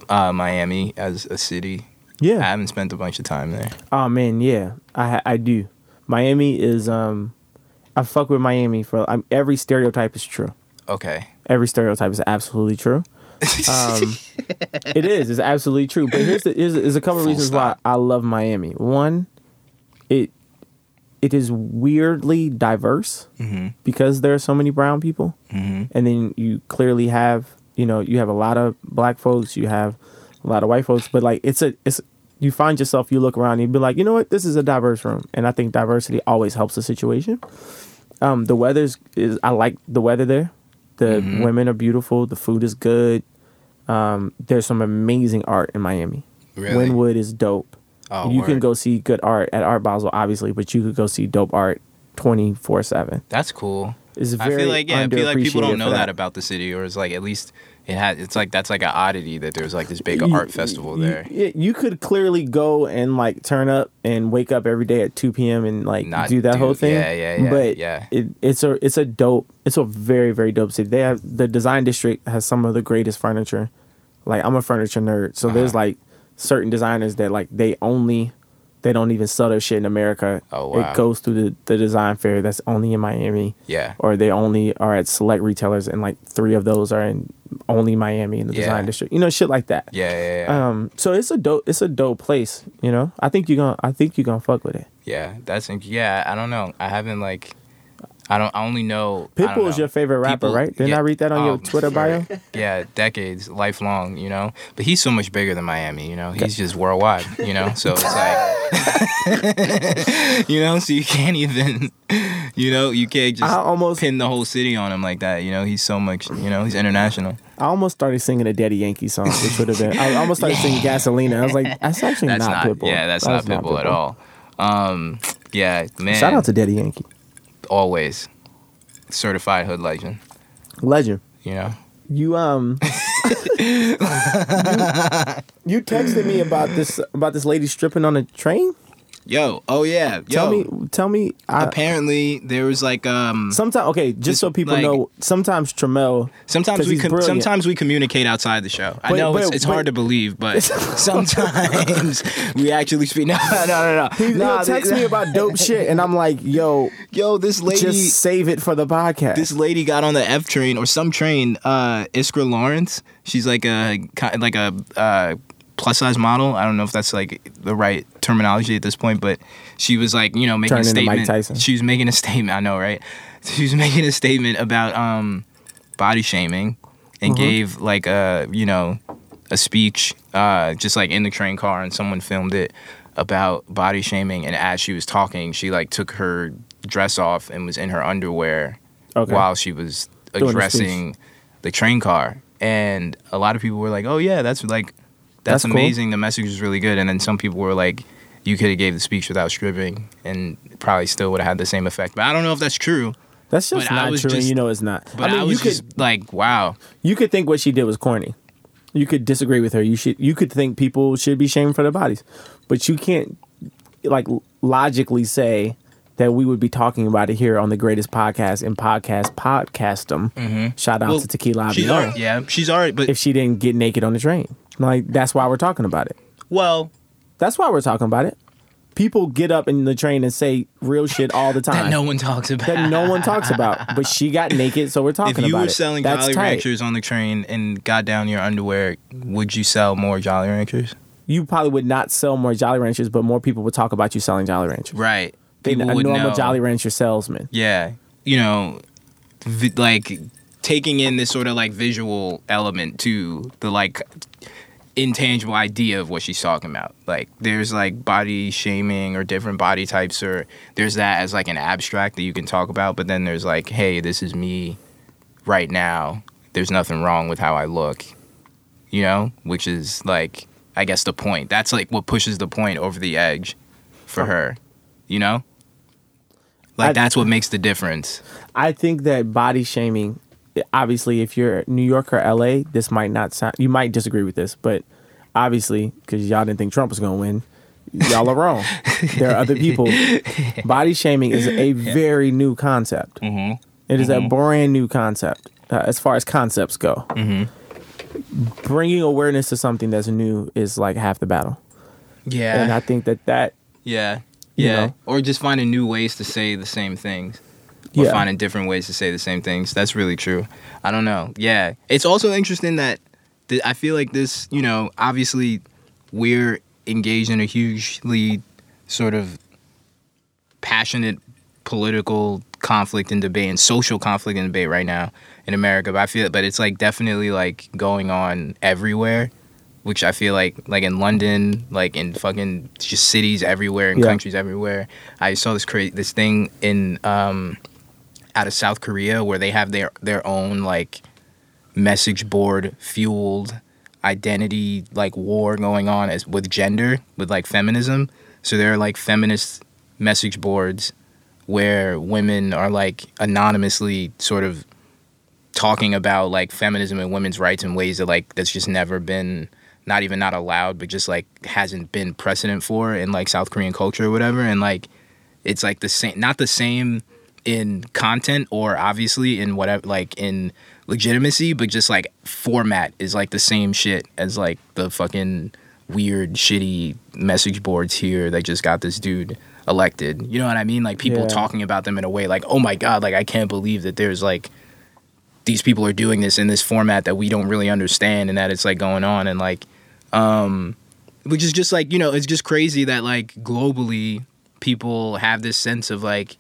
uh, Miami as a city? Yeah. I haven't spent a bunch of time there. Oh man, yeah. I I do. Miami is um, I fuck with Miami for I'm, every stereotype is true. Okay. Every stereotype is absolutely true. Um, it is. It's absolutely true. But here's the, here's, there's a couple Full reasons stop. why I love Miami. One, it it is weirdly diverse Mm-hmm. because there are so many brown people, Mm-hmm. and then you clearly have you know you have a lot of black folks, you have a lot of white folks, but like it's a it's you find yourself you look around and you be like you know what this is a diverse room, and I think diversity always helps the situation. Um, the weather's is I like the weather there. The Mhm. women are beautiful. The food is good. Um, there's some amazing art in Miami. Really? Wynwood is dope. Oh, you can go see good art at Art Basel, obviously, but you could go see dope art twenty four seven. That's cool. It's I feel like yeah, I feel like people don't know for that. about the city, or it's like at least it had. It's like that's like an oddity that there's like this big You- art festival you- there. You, you could clearly go and like turn up and wake up every day at two p.m. and like Not do that do- whole thing. yeah, yeah, yeah, But yeah. it, it's a it's a dope. It's a very very dope city. They have the design district has some of the greatest furniture. Like I'm a furniture nerd, so there's Uh-huh. like certain designers that like they only they don't even sell their shit in America. Oh, wow. It goes through the, the design fair that's only in Miami. Yeah. or they only are at select retailers, and like three of those are in only Miami in the Yeah. design district. You know, shit like that. Yeah, yeah, yeah. Um, so it's a dope, it's a dope place. You know, I think you're gonna, I think you're gonna fuck with it. yeah, that's yeah. I don't know. I haven't like. I don't. I only know. Pitbull is your favorite rapper, People- right? Didn't yeah, I read that on your um, Twitter bio? Yeah, decades, lifelong. You know, but he's so much bigger than Miami. You know, he's just worldwide. You know, so it's like, you know, so you can't even, you know, you can't just I almost, pin the whole city on him like that. You know, he's so much. You know, he's international. I almost started singing a Daddy Yankee song, which would have been. I almost started singing Gasolina. I was like, that's actually That's not, not. Pitbull. Yeah, that's That not was Pitbull, at all. Um, yeah, man. Shout out to Daddy Yankee, always certified hood legend. legend. You know. You um, you, you texted me about this about this lady stripping on a train. Yo. Oh yeah. Yo. Tell me, tell me. I, Apparently, there was like um. sometimes, okay, just Just so people like- know, sometimes Tremel. Sometimes we com- sometimes we communicate outside the show. I But- know it's, but- it's hard to believe, but sometimes we actually speak. No, no, no, no. He, Nah, he'll text me about dope shit, and I'm like, yo, Yo, this lady, just save it for the podcast. this lady got on the F train or some train. Uh, Iskra Lawrence. She's like a like a uh, plus size model. I don't know if that's like the right terminology at this point, but she was like, you know, making a statement. Tyson. She was making a statement. I know, right? She was making a statement about um, body shaming and Mhm. gave like a you know a speech uh, just like in the train car, and someone filmed it about body shaming. And as she was talking, she like took her dress off and was in her underwear Okay. while she was Doing the addressing the train car, and a lot of people were like, "Oh yeah, that's like That's that's, cool. amazing. The message is really good." And then some people were like, "You could have gave the speech without stripping, and probably still would have had the same effect." But I don't know if that's true. That's just But not was true, and you know it's not. But I mean, I you was could just like, "Wow." you could think what she did was corny. You could disagree with her. You should you could think people should be shamed for their bodies, but you can't like logically say that we would be talking about it here on the greatest podcast in podcast podcastum. Mm-hmm. Shout out Well, to Tequila She's already, yeah, she's alright. But If she didn't get naked on the train, like that's why we're talking about it. well, That's why we're talking about it. People get up in the train and say real shit all the time that no one talks about. that no one talks about. But she got naked, so we're talking about it. if you were selling That's Jolly. Ranchers on the train and got down your underwear, would you sell more Jolly Ranchers? you probably would not sell more Jolly Ranchers, but more people would talk about you selling Jolly Ranchers. Right. They, People a normal know. Jolly Rancher salesman. Yeah. You know, vi- like taking in this sort of like visual element to the like intangible idea of what she's talking about. Like there's like body shaming or different body types or there's that as like an abstract that you can talk about, but then there's like, hey, this is me right now. There's nothing wrong with how I look. You know, which is like I guess the point. That's like what pushes the point over the edge for her. You know? Like I- that's what makes the difference. I think that body shaming, obviously, if you're New York or LA, this might not sound, you might disagree with this, but obviously, because y'all didn't think Trump was going to win, y'all are wrong. there are other people. Body shaming is a very new concept. Mm-hmm. It is a brand new concept uh, as far as concepts go. Mm-hmm. Bringing awareness to something that's new is like half the battle. Yeah. And I think that that yeah. you Yeah. know? Or just finding new ways to say the same things. Or Yeah. finding different ways to say the same things. That's really true. I don't know. Yeah. It's also interesting that th- I feel like this, you know, obviously we're engaged in a hugely sort of passionate political conflict and debate and social conflict and debate right now in America. But I feel but it's like definitely like going on everywhere. Which I feel like like in London, like in fucking just cities everywhere and Yeah. countries everywhere. I saw this cra- this thing in um out of South Korea where they have their their own like message board fueled identity like war going on as with gender with like feminism. So there are like feminist message boards where women are like anonymously sort of talking about like feminism and women's rights in ways that like that's just never been not even not allowed but just like hasn't been precedent for in like South Korean culture or whatever. And like it's like the same not the same in content or obviously in whatever like in legitimacy but just like format is like the same shit as like the fucking weird shitty message boards here that just got this dude elected you know what i mean like people Yeah. talking about them in a way like oh my god like i can't believe that there's like these people are doing this in this format that we don't really understand and that it's like going on and like um which is just like you know it's just crazy that like globally people have this sense of like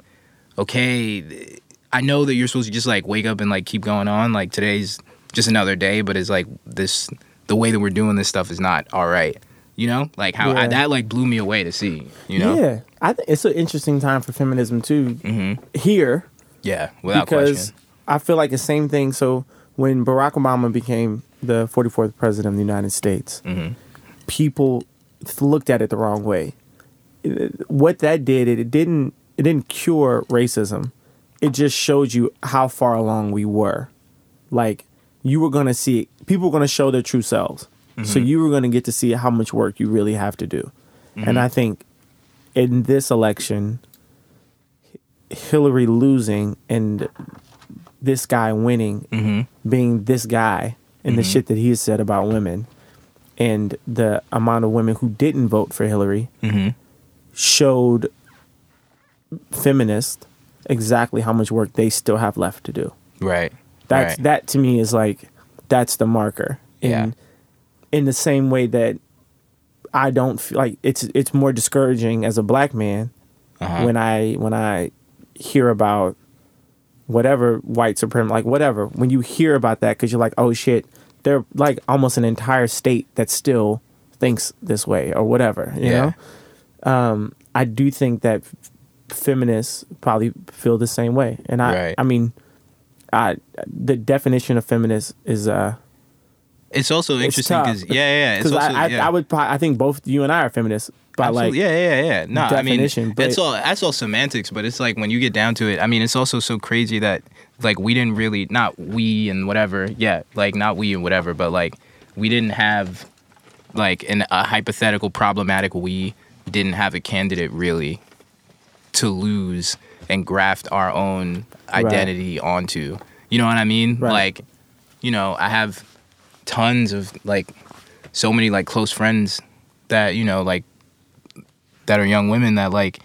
okay i know that you're supposed to just like wake up and like keep going on like today's just another day but it's like this the way that we're doing this stuff is not all right you know like how I, that like blew me away to see you know Yeah, I think it's an interesting time for feminism too. Mhm. Here, yeah without because question I feel like the same thing. So when Barack Obama became the 44th president of the United States, Mhm. people looked at it the wrong way. What that did, it didn't it didn't cure racism. It just showed you how far along we were. Like you were gonna see people were gonna show their true selves. So you were gonna get to see how much work you really have to do. And I think in this election, Hillary losing and this guy winning, Mm-hmm. being this guy and the shit that he has said about women, and the amount of women who didn't vote for Hillary Mm-hmm. showed feminists exactly how much work they still have left to do. right That's right. that to me is like that's the marker. In Yeah. in the same way that I don't feel like it's it's more discouraging as a black man Uh-huh. when I when I hear about whatever white supremacy like whatever when you hear about that because you're like oh shit they're like almost an entire state that still thinks this way or whatever you Yeah. know um I do think that feminists probably feel the same way and I Right. I mean I the definition of feminist is uh It's also interesting because yeah, yeah, yeah. Because also, I, I, yeah. I would, I think both you and I are feminists, but like yeah, yeah, yeah. No, I mean, that's all. That's all semantics. But it's like when you get down to it. I mean, it's also so crazy that like we didn't really not we and whatever. Yeah, like not we and whatever. But like we didn't have like in a hypothetical problematic we didn't have a candidate really to lose and graft our own identity onto. You know what I mean? Right. Like, you know, I have tons of like so many like close friends that you know like that are young women that like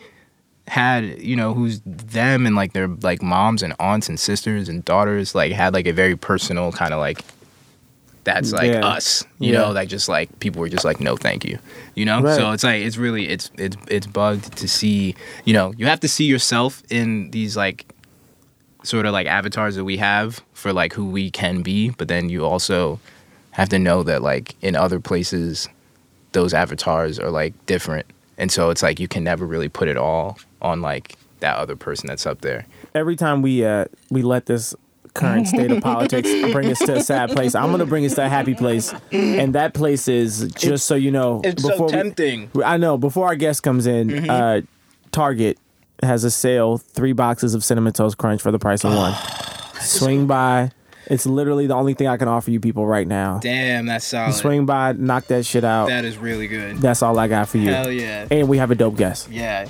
had you know who's them and like their like moms and aunts and sisters and daughters like had like a very personal kind of like that's like Yeah. us you Yeah. know like just like people were just like no thank you you know Right. so it's like it's really it's it's it's bugged to see you know you have to see yourself in these like sort of like avatars that we have for like who we can be but then you also have to know that like in other places those avatars are like different and so it's like you can never really put it all on like that other person that's up there every time we uh we let this current state of politics bring us to a sad place, I'm gonna bring us to a happy place, and that place is just so you know. It's tempting we, I know before our guest comes in, Mm-hmm. uh, Target has a sale: three boxes of cinnamon toast crunch for the price of one. Swing by. It's literally the only thing I can offer you people right now. damn that's solid Swing by, knock that shit out. that is really good That's all I got for you. hell yeah And we have a dope guest. yeah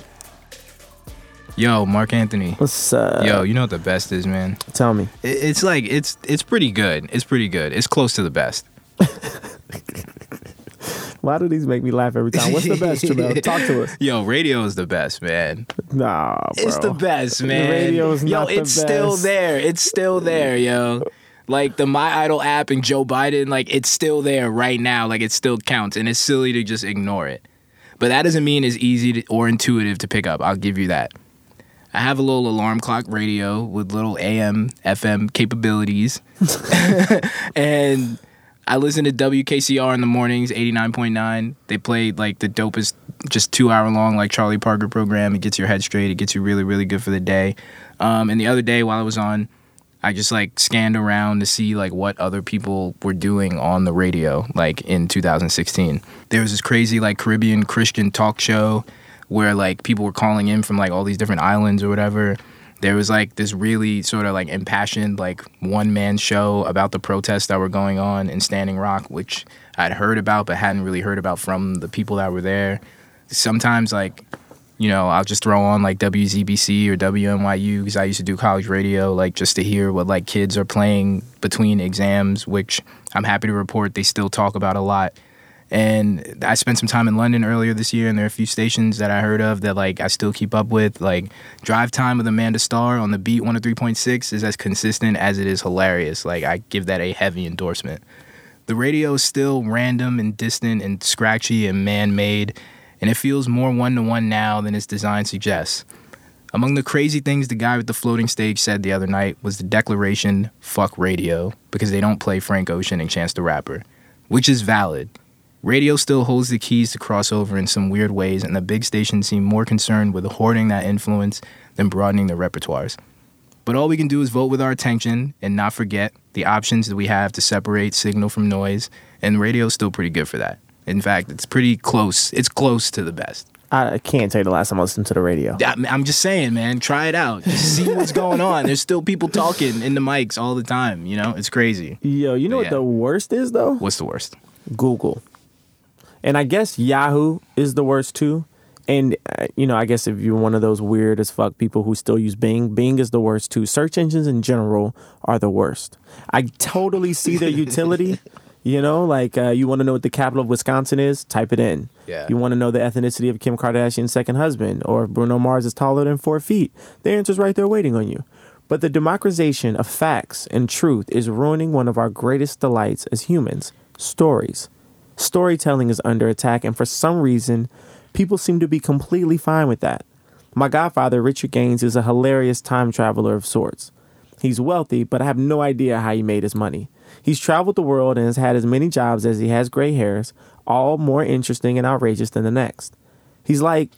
yo mark anthony What's up? yo you know what the best is man tell me. It- it's like it's it's pretty good it's pretty good it's close to the best Why do these make me laugh every time? What's the best, Jamel? Talk to us. yo radio is the best man Nah, bro. It's the best, man. radio's yo, not the best. Yo, it's still there. It's still there, yo. Like the My Idol app and Joe Biden, like it's still there right now. Like it still counts, and it's silly to just ignore it. But that doesn't mean it's easy to, or intuitive to pick up. I'll give you that. I have a little alarm clock radio with little AM, FM capabilities, and I listen to WKCR in the mornings, 89.9. They play like the dopest, just two hour long, like Charlie Parker program. It gets your head straight. It gets you really, really good for the day. Um, and the other day while I was on, I just like scanned around to see like what other people were doing on the radio, like in 2016. There was this crazy like Caribbean Christian talk show where like people were calling in from like all these different islands or whatever there was like this really sort of like impassioned like one man show about the protests that were going on in Standing Rock, which I'd heard about but hadn't really heard about from the people that were there. Sometimes like you know I'll just throw on like WZBC or WNYU because I used to do college radio like just to hear what like kids are playing between exams, which I'm happy to report they still talk about a lot. And I spent some time in London earlier this year, and there are a few stations that I heard of that like I still keep up with. Like Drive Time with Amanda Starr on the Beat 103.6 is as consistent as it is hilarious. Like I give that a heavy endorsement. The radio is still random and distant and scratchy and man-made, and it feels more one-to-one now than its design suggests. Among the crazy things the guy with the floating stage said the other night was the declaration, fuck radio, because they don't play Frank Ocean and Chance the Rapper, which is valid. Radio still holds the keys to crossover in some weird ways, and the big stations seem more concerned with hoarding that influence than broadening their repertoires. But all we can do is vote with our attention and not forget the options that we have to separate signal from noise, and radio's still pretty good for that. In fact, it's pretty close. It's close to the best. I can't tell you the last time I listened to the radio. I'm just saying, man, try it out. Just see what's going on. There's still people talking in the mics all the time, you know? It's crazy. Yo, you know what Yeah. the worst is though? What's the worst? Google. And I guess Yahoo is the worst too. And uh, you know, I guess if you're one of those weird as fuck people who still use Bing, Bing is the worst too. Search engines in general are the worst. I totally see their utility. You know, like uh, you want to know what the capital of Wisconsin is? Type it in. Yeah. You want to know the ethnicity of Kim Kardashian's second husband, or if Bruno Mars is taller than four feet? The answer's right there waiting on you. But the democratization of facts and truth is ruining one of our greatest delights as humans stories. Storytelling is under attack, and for some reason, people seem to be completely fine with that. My godfather, Richard Gaines, is a hilarious time traveler of sorts. He's wealthy, but I have no idea how he made his money. He's traveled the world and has had as many jobs as he has gray hairs, all more interesting and outrageous than the next. He's like,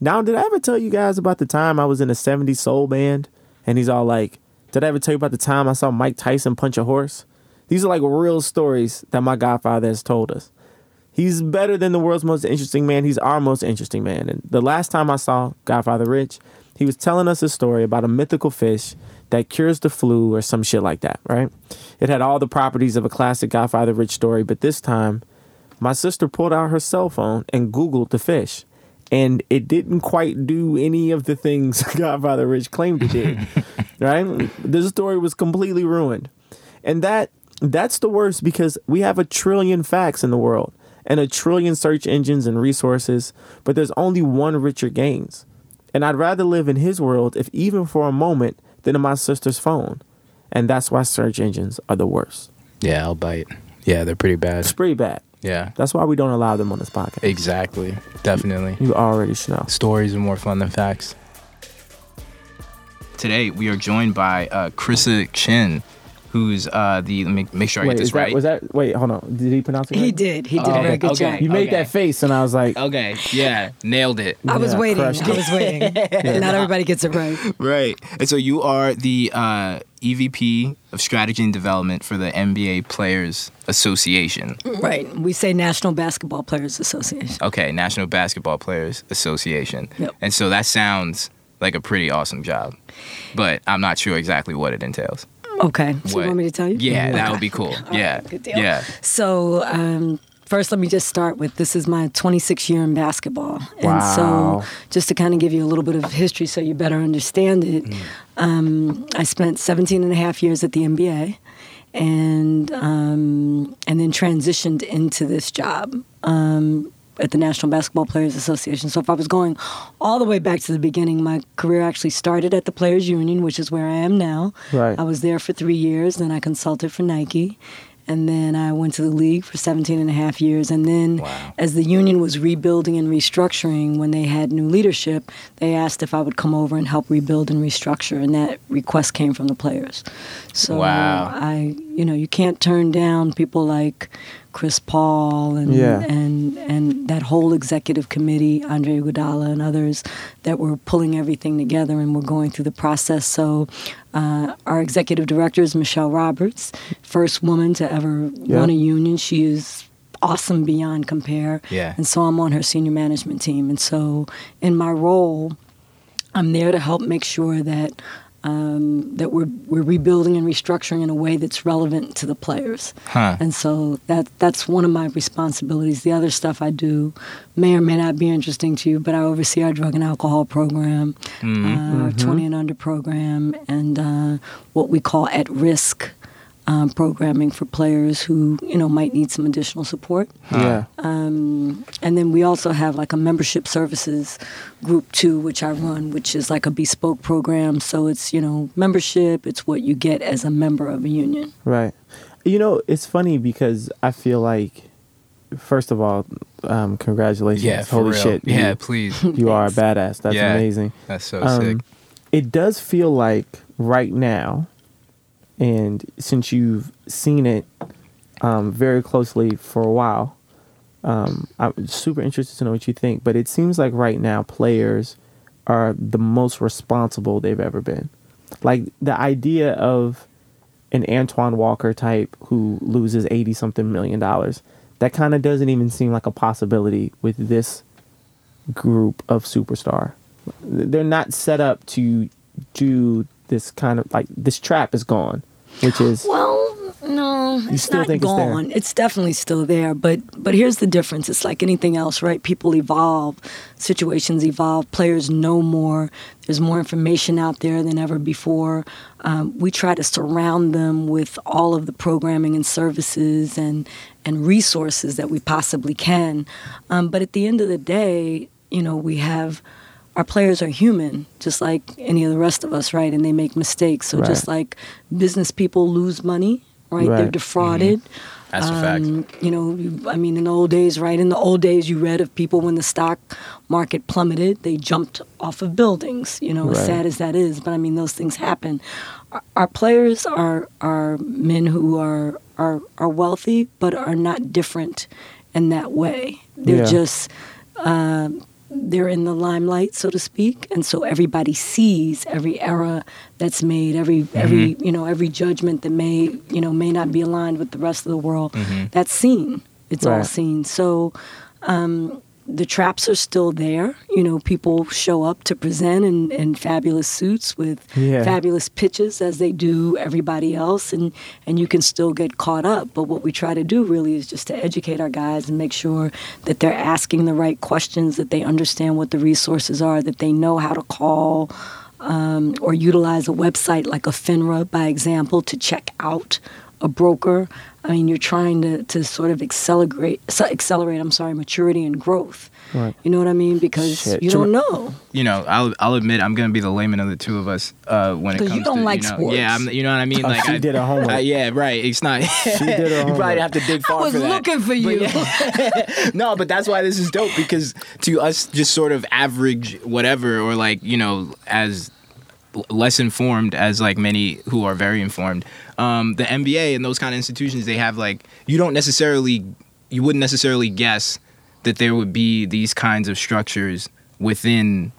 Now, did I ever tell you guys about the time I was in a 70s soul band? And he's all like, Did I ever tell you about the time I saw Mike Tyson punch a horse? These are like real stories that my godfather has told us. He's better than the world's most interesting man. He's our most interesting man. And the last time I saw Godfather Rich, he was telling us a story about a mythical fish that cures the flu or some shit like that, right? It had all the properties of a classic Godfather Rich story, but this time my sister pulled out her cell phone and Googled the fish. And it didn't quite do any of the things Godfather Rich claimed it did. right? This story was completely ruined. And that that's the worst because we have a trillion facts in the world and a trillion search engines and resources, but there's only one Richard Gaines. And I'd rather live in his world, if even for a moment, than in my sister's phone. And that's why search engines are the worst. Yeah, I'll bite. Yeah, they're pretty bad. It's pretty bad. Yeah, That's why we don't allow them on this podcast. exactly. Definitely. You already should know. Stories are more fun than facts. Today we are joined by uh, Chrysa Chin, who's uh, the let me make sure I Wait, get this is that, right. was that? Wait, hold on. Did he pronounce it? Right? He did. He did Oh, a very okay, good okay. job. You made Okay. that face, and I was like, okay, yeah, nailed it. I was waiting. I was waiting. Not everybody gets it right. Right. And so you are the uh, EVP of Strategy and Development for the NBA Players Association. Right. We say National Basketball Players Association. Okay, National Basketball Players Association. Yep. And so that sounds like a pretty awesome job, but I'm not sure exactly what it entails. Okay. So What- you want me to tell you? Yeah, that would be cool. Yeah. right, good deal. Yeah. So, um, first, let me just start with this is my 26 year in basketball. And Wow. so, just to kind of give you a little bit of history so you better understand it, um, I spent 17 and a half years at the NBA and, um, and then transitioned into this job. Um, at the National Basketball Players Association. So if I was going all the way back to the beginning, my career actually started at the Players Union, which is where I am now. Right. I was there for three years, then I consulted for Nike. And then I went to the league for 17 and a half years. And then, Wow. as the union was rebuilding and restructuring, when they had new leadership, they asked if I would come over and help rebuild and restructure. And that request came from the players. So Wow. I, you know, you can't turn down people like Chris Paul and Yeah. and and that whole executive committee, Andre Iguodala and others that were pulling everything together and were going through the process. So uh, our executive director is Michelle Roberts, first woman to ever Yeah. run a union. She is awesome beyond compare. Yeah. And so I'm on her senior management team. And so in my role, I'm there to help make sure that um, that we're we're rebuilding and restructuring in a way that's relevant to the players. Huh. And so that that's one of my responsibilities. The other stuff I do may or may not be interesting to you, but I oversee our drug and alcohol program, Mm-hmm. uh, our 20 and under program, and uh, what we call at risk. Um, programming for players who you know might need some additional support. yeah, Um, and then we also have like a membership services group too, which I run, which is like a bespoke program. So it's, you know, membership, it's what you get as a member of a union. right. You know, it's funny because I feel like, first of all, um, congratulations. Yeah, for Holy real. shit. Yeah, you, please. you are a badass. That's Yeah. amazing. That's so Um, sick. It does feel like right now, and since you've seen it um, very closely for a while, um, I'm super interested to know what you think. But it seems like right now players are the most responsible they've ever been. Like the idea of an Antoine Walker type who loses eighty something million dollars, that kind of doesn't even seem like a possibility with this group of superstar. They're not set up to do this kind of like this trap is gone, which is Well, no, it's still not think it's gone. It's, definitely still there, but but here's the difference. It's like anything else, right? People evolve, situations evolve, players know more. There's more information out there than ever before. Um, we try to surround them with all of the programming and services and and resources that we possibly can. Um, but at the end of the day, you know, we have our players are human, just like any of the rest of us, right? And they make mistakes. So just like business people lose money, right? They're Right. defrauded. That's a fact. Um, you know, you- I mean, in the old days, right? In the old days, you read of people when the stock market plummeted, they jumped off of buildings. You know, as sad as that is, but I mean, those things happen. Our, our players are are men who are are are wealthy, but are not different in that way. They're Yeah. just. Uh, they're in the limelight, so to speak, and so everybody sees every error that's made, every every you know every judgment that may you know may not be aligned with the rest of the world. That's seen. It's all seen. So um, the traps are still there. You know, people show up to present in, in fabulous suits with Yeah. fabulous pitches as they do everybody else, and and you can still get caught up. But what we try to do really is just to educate our guys and make sure that they're asking the right questions, that they understand what the resources are, that they know how to call. Um, or utilize a website like a FINRA, by example, to check out a broker. I mean, you're trying to, to sort of accelerate, accelerate. I'm sorry, maturity and growth. Right. You know what I mean? Because Shit. you don't know. you know, I'll I'll admit I'm gonna be the layman of the two of us uh, when it comes you don't to like you know, sports. yeah, I'm, you know what I mean. Oh, Like she I, did a homework. uh, yeah, right. It's not. She did her you probably have to dig far I was for that. looking for But you. yeah. no, but that's why this is dope because to us, just sort of average whatever, or like you know, as l- less informed as like many who are very informed. Um, the NBA and those kind of institutions, they have like you don't necessarily, you wouldn't necessarily guess that there would be these kinds of structures within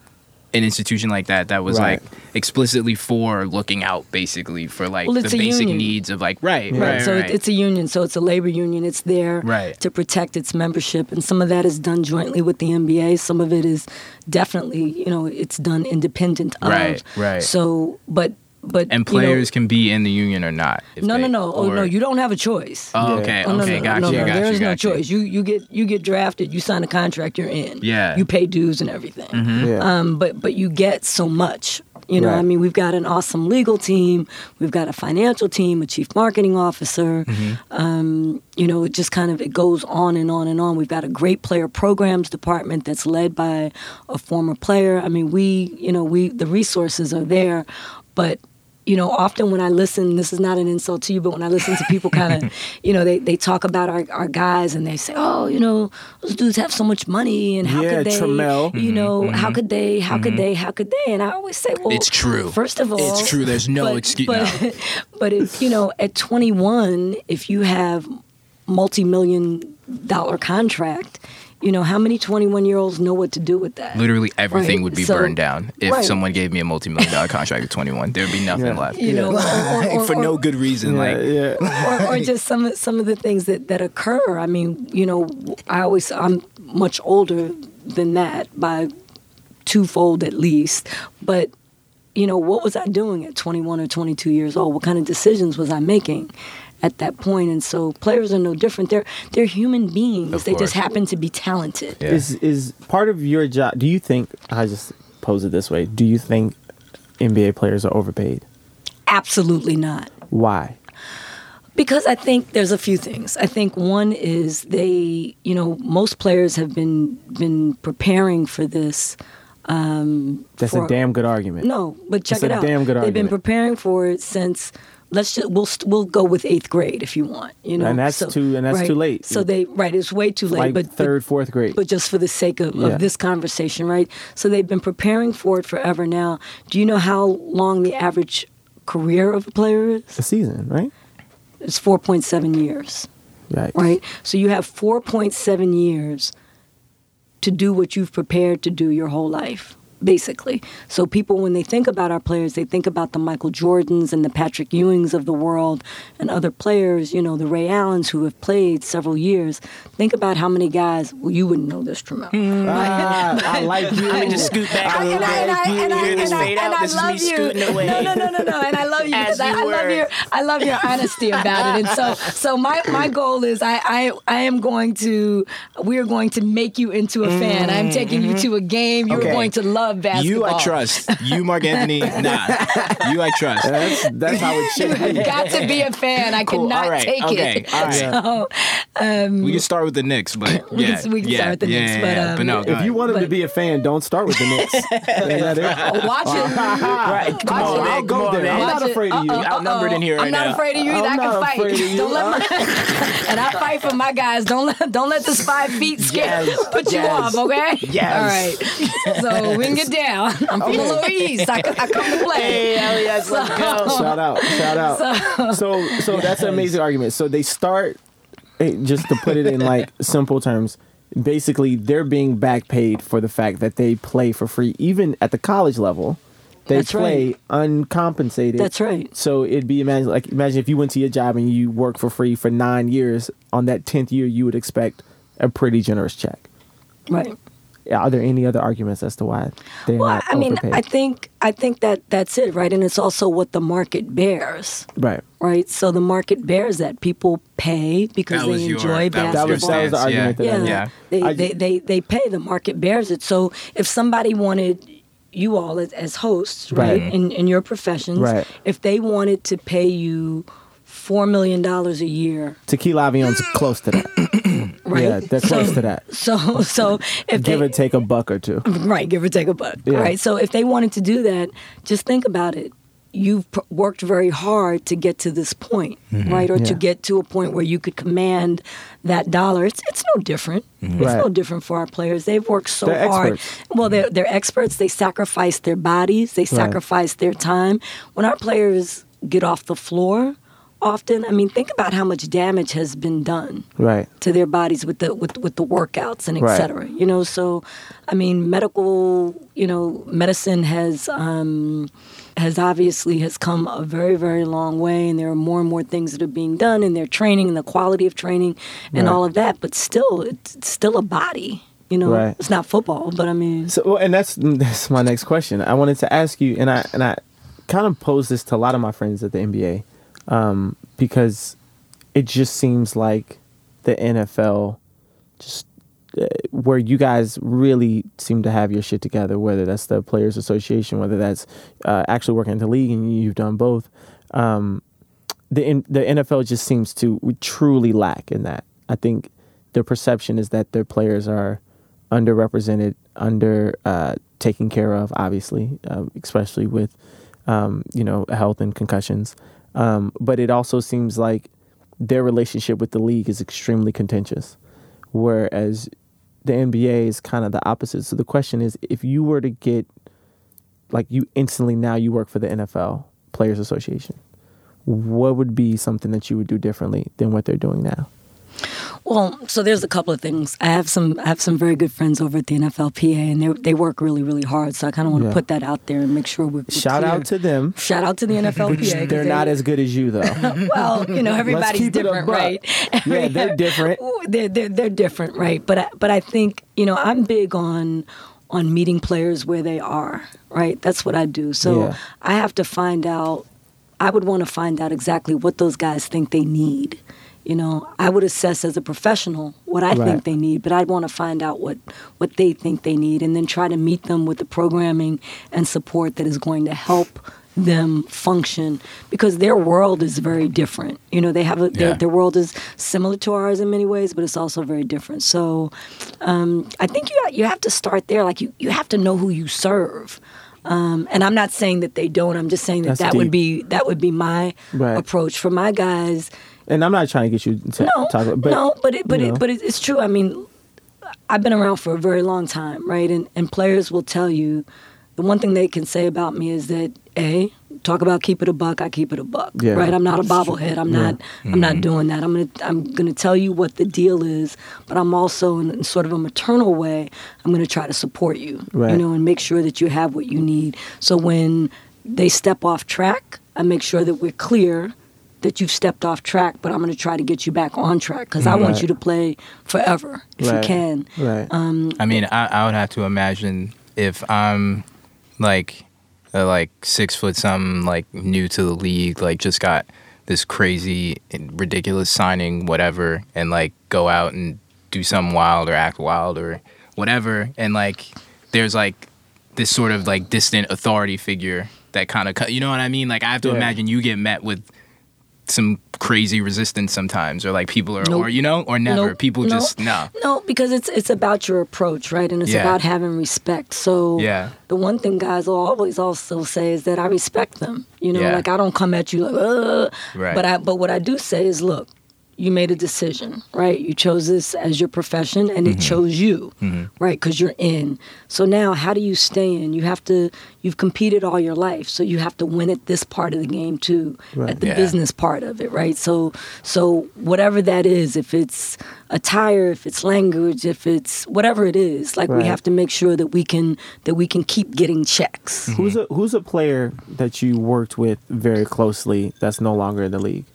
an institution like that that was Right. like explicitly for looking out basically for like Well, the it's a basic union. needs of like right Yeah. right, Right. So right. it's a union. So it's a labor union. It's there Right. to protect its membership, and some of that is done jointly with the NBA. Some of it is definitely, you know, it's done independent of. Right, right. So, but but and you know- players can be in the union or not. no, they- no, no. Oh or- no, you don't have a choice. Oh, Yeah. okay, Oh, no, okay, no, got no, you, no, got there you, is no you. choice. You you get you get drafted. You sign a contract. You're in. Yeah. Mm-hmm. You pay dues and everything. Yeah. Um, but but you get so much. You know, Right. I mean, we've got an awesome legal team. We've got a financial team, a chief marketing officer. Mm-hmm. Um, you know, it just kind of it goes on and on and on. We've got a great player programs department that's led by a former player. I mean, we you know we the resources are there, but you know, often when I listen, this is not an insult to you, but when I listen to people kind of, you know, they, they talk about our, our guys and they say, oh, you know, those dudes have so much money and how Yeah, could they, Trammell. you mm-hmm, know, mm-hmm. how could they, how could mm-hmm. they, how could they? And I always say, well, It's true. First of all, It's true. There's no but, excuse- But, no. but if, you know, at 21, if you have multi-million dollar contract, you know, how many 21 year olds know what to do with that? Literally everything Right, would be so- burned down if right. someone gave me a multi-million dollar contract at 21. There'd be nothing Yeah. left. You know, or- or- or- for no good reason. yeah, like yeah. or, or just some of some of the things that that occur. I mean, you know, I always I'm much older than that by twofold at least, but you know, what was I doing at 21 or 22 years old? What kind of decisions was I making? At that point, and so players are no different. They're they're human beings. Of they course. just happen to be talented. Yeah. Is is part of your job? Do you think? I just pose it this way. Do you think NBA players are overpaid? Absolutely not. Why? Because I think there's a few things. I think one is they, you know, most players have been been preparing for this. Um, That's for- a damn good argument. No, but check It's it a out. damn good They've been preparing for it since. Let's just we'll we'll go with eighth grade if you want. You know, And that's too- and that's right. too late. So they right, it's way too late. like but but- third, fourth grade. but just for the sake of, Yeah. of this conversation, right? So they've been preparing for it forever now. Do you know how long the average career of a player is? a season, right? It's 4.7 years, Right. right? So you have 4.7 years to do what you've prepared to do your whole life, basically. So people, when they think about our players, they think about the Michael Jordans and the Patrick Ewings of the world and other players, you know, the Ray Allens who have played several years. Think about how many guys, well, you wouldn't know this, Trammell. Mm. Ah, I like you. I just scoot back a I- little and I- and I- and I- You and I- and? I This love you. away. No, no, no, no, no. And I love you because I, you I love your I love your honesty about it. And so so my my goal is I I, I am going to we are going to make you into a fan. I'm mm-hmm, taking you mm-hmm. to a game. You're Okay. going to love basketball. You I trust. You Mark Anthony. Nah. You I trust. That's that's how it should be. Got to be a fan. I Cool. cannot All right. take Okay. it. All right. So, um, We can start with the Knicks, but We yeah, can- we can yeah, start with the yeah, Knicks, yeah, but, yeah. um, but no, If you ahead. want him to be a fan, don't start with the Knicks. Is that watch it. right, come Watch on, it. I'll go there. I'm not afraid of you. Uh-oh, You're outnumbered in here I'm not now. afraid of you. either. I'm can fight. you. Don't let my, and I fight for my guys. Don't let don't let this five feet scare Yes, put you yes, off. Okay. yes. All right. So we can get down. I'm from the Lower East. I, I come to play. Hey, Elias, let's go. Shout out, shout out. So, so that's an amazing argument. So they start, eh, just to put it in like simple terms, basically they're being back paid for the fact that they play for free, even at the college level. They That's play right. uncompensated. That's right. So it'd be imagine like imagine if you went to your job and you work for free for nine years. On that tenth year, you would expect a pretty generous check. Right. Are there any other arguments as to why they're Well, not I mean, overpaid? I think I think that that's it, right? And it's also what the market bears, right. right? So the market bears that people pay because That they was your- enjoy that was That your was basketball. that was the stance, yeah. argument that yeah, made. Yeah. They, I- they they they pay. The market bears it. So if somebody wanted you all as, as hosts, right, Right. in in your professions, Right. if they wanted to pay you four million dollars a year, Tequila Avion's close to that. Right? Yeah, they're close to that. So so if Give they or take a buck or two. right, give or take a buck, Yeah. right? So if they wanted to do that, just think about it. You've pr- worked very hard to get to this point, mm-hmm. right? Or to get to a point where you could command that dollar. It's it's no different. Mm-hmm. It's Right. no different for our players. They've worked so They're hard. experts. Well, they're they're experts. They sacrifice their bodies. They sacrifice their time. When our players get off the floor, often, I mean, think about how much damage has been done Right. to their bodies with the with with the workouts and et Right. cetera. You know, so I mean, medical, you know, medicine has um, has obviously has come a very very long way, and there are more and more things that are being done in their training and the quality of training and Right. all of that. But still, it's, it's still a body. You know, Right. it's not football, but I mean, So, well, and that's that's my next question. I wanted to ask you, and I and I kind of pose this to a lot of my friends at the NBA, um, because it just seems like the NFL, just uh, where you guys really seem to have your shit together. Whether that's the Players Association, whether that's uh, actually working in the league, and you've done both. Um, the the NFL just seems to truly lack in that. I think the perception is that their players are underrepresented, under uh, taken care of, obviously, uh, especially with um, you know health and concussions. Um, but it also seems like their relationship with the league is extremely contentious, whereas the NBA is kind of the opposite. So the question is, if you were to get like you instantly now you work for the NFL Players Association, what would be something that you would do differently than what they're doing now? Well, so there's a couple of things. I have some I have some very good friends over at the NFLPA, and they they work really really hard. So I kind of want to Yeah. put that out there and make sure we're, we're Shout clear. out to them. shout out to the NFLPA. They're they- not as good as you though. well, you know, everybody's keep it a different, right? Yeah, they're different. They're, they're they're different, right? But I, but I think you know I'm big on on meeting players where they are, right? That's what I do. So Yeah. I have to find out. I would want to find out exactly what those guys think they need. You know, I would assess as a professional what I Right. think they need, but I'd want to find out what what they think they need, and then try to meet them with the programming and support that is going to help them function because their world is very different. You know, they have a, their, Yeah. their world is similar to ours in many ways, but it's also very different. So, um, I think you you have to start there. Like you you have to know who you serve. Um, and I'm not saying that they don't. I'm just saying that That's that would be that would be my Right. approach for my guys. And I'm not trying to get you to No, talk about, but no, but it, but you know. it, but it, it's true. I mean, I've been around for a very long time, right? And and players will tell you the one thing they can say about me is that a talk about keep it a buck. I keep it a buck, Yeah. right? I'm not a bobblehead. I'm not. I'm not mm-hmm. doing that. I'm gonna I'm gonna tell you what the deal is, but I'm also in, in sort of a maternal way. I'm gonna try to support you, Right. you know, and make sure that you have what you need. So when they step off track, I make sure that we're clear that you've stepped off track, but I'm going to try to get you back on track because I want Right. you to play forever if Right. you can. right. I mean, I, I would have to imagine if I'm like uh, like six foot something, like new to the league, like just got this crazy, ridiculous signing, whatever, and like go out and do something wild or act wild or whatever, and like there's like this sort of like distant authority figure that kind of, cut. you know what I mean? Like I have to Yeah. imagine you get met with some crazy resistance sometimes, or like people are, Nope. or you know, or never. Nope. People No. just no. No, because it's it's about your approach, right? And it's Yeah. about having respect. So Yeah. the one thing guys will always also say is that I respect them. You know, Yeah. like I don't come at you like, Ugh. Right. but I but what I do say is, look, you made a decision, right? You chose this as your profession and Mm-hmm. it chose you, right? Because you're in. So now, how do you stay in? You have to, you've competed all your life. So you have to win at this part of the game too, Right. at the Yeah. business part of it, right? So, so whatever that is, if it's attire, if it's language, if it's whatever it is, like we have to make sure that we can, that we can keep getting checks. Who's a who's a player that you worked with very closely that's no longer in the league?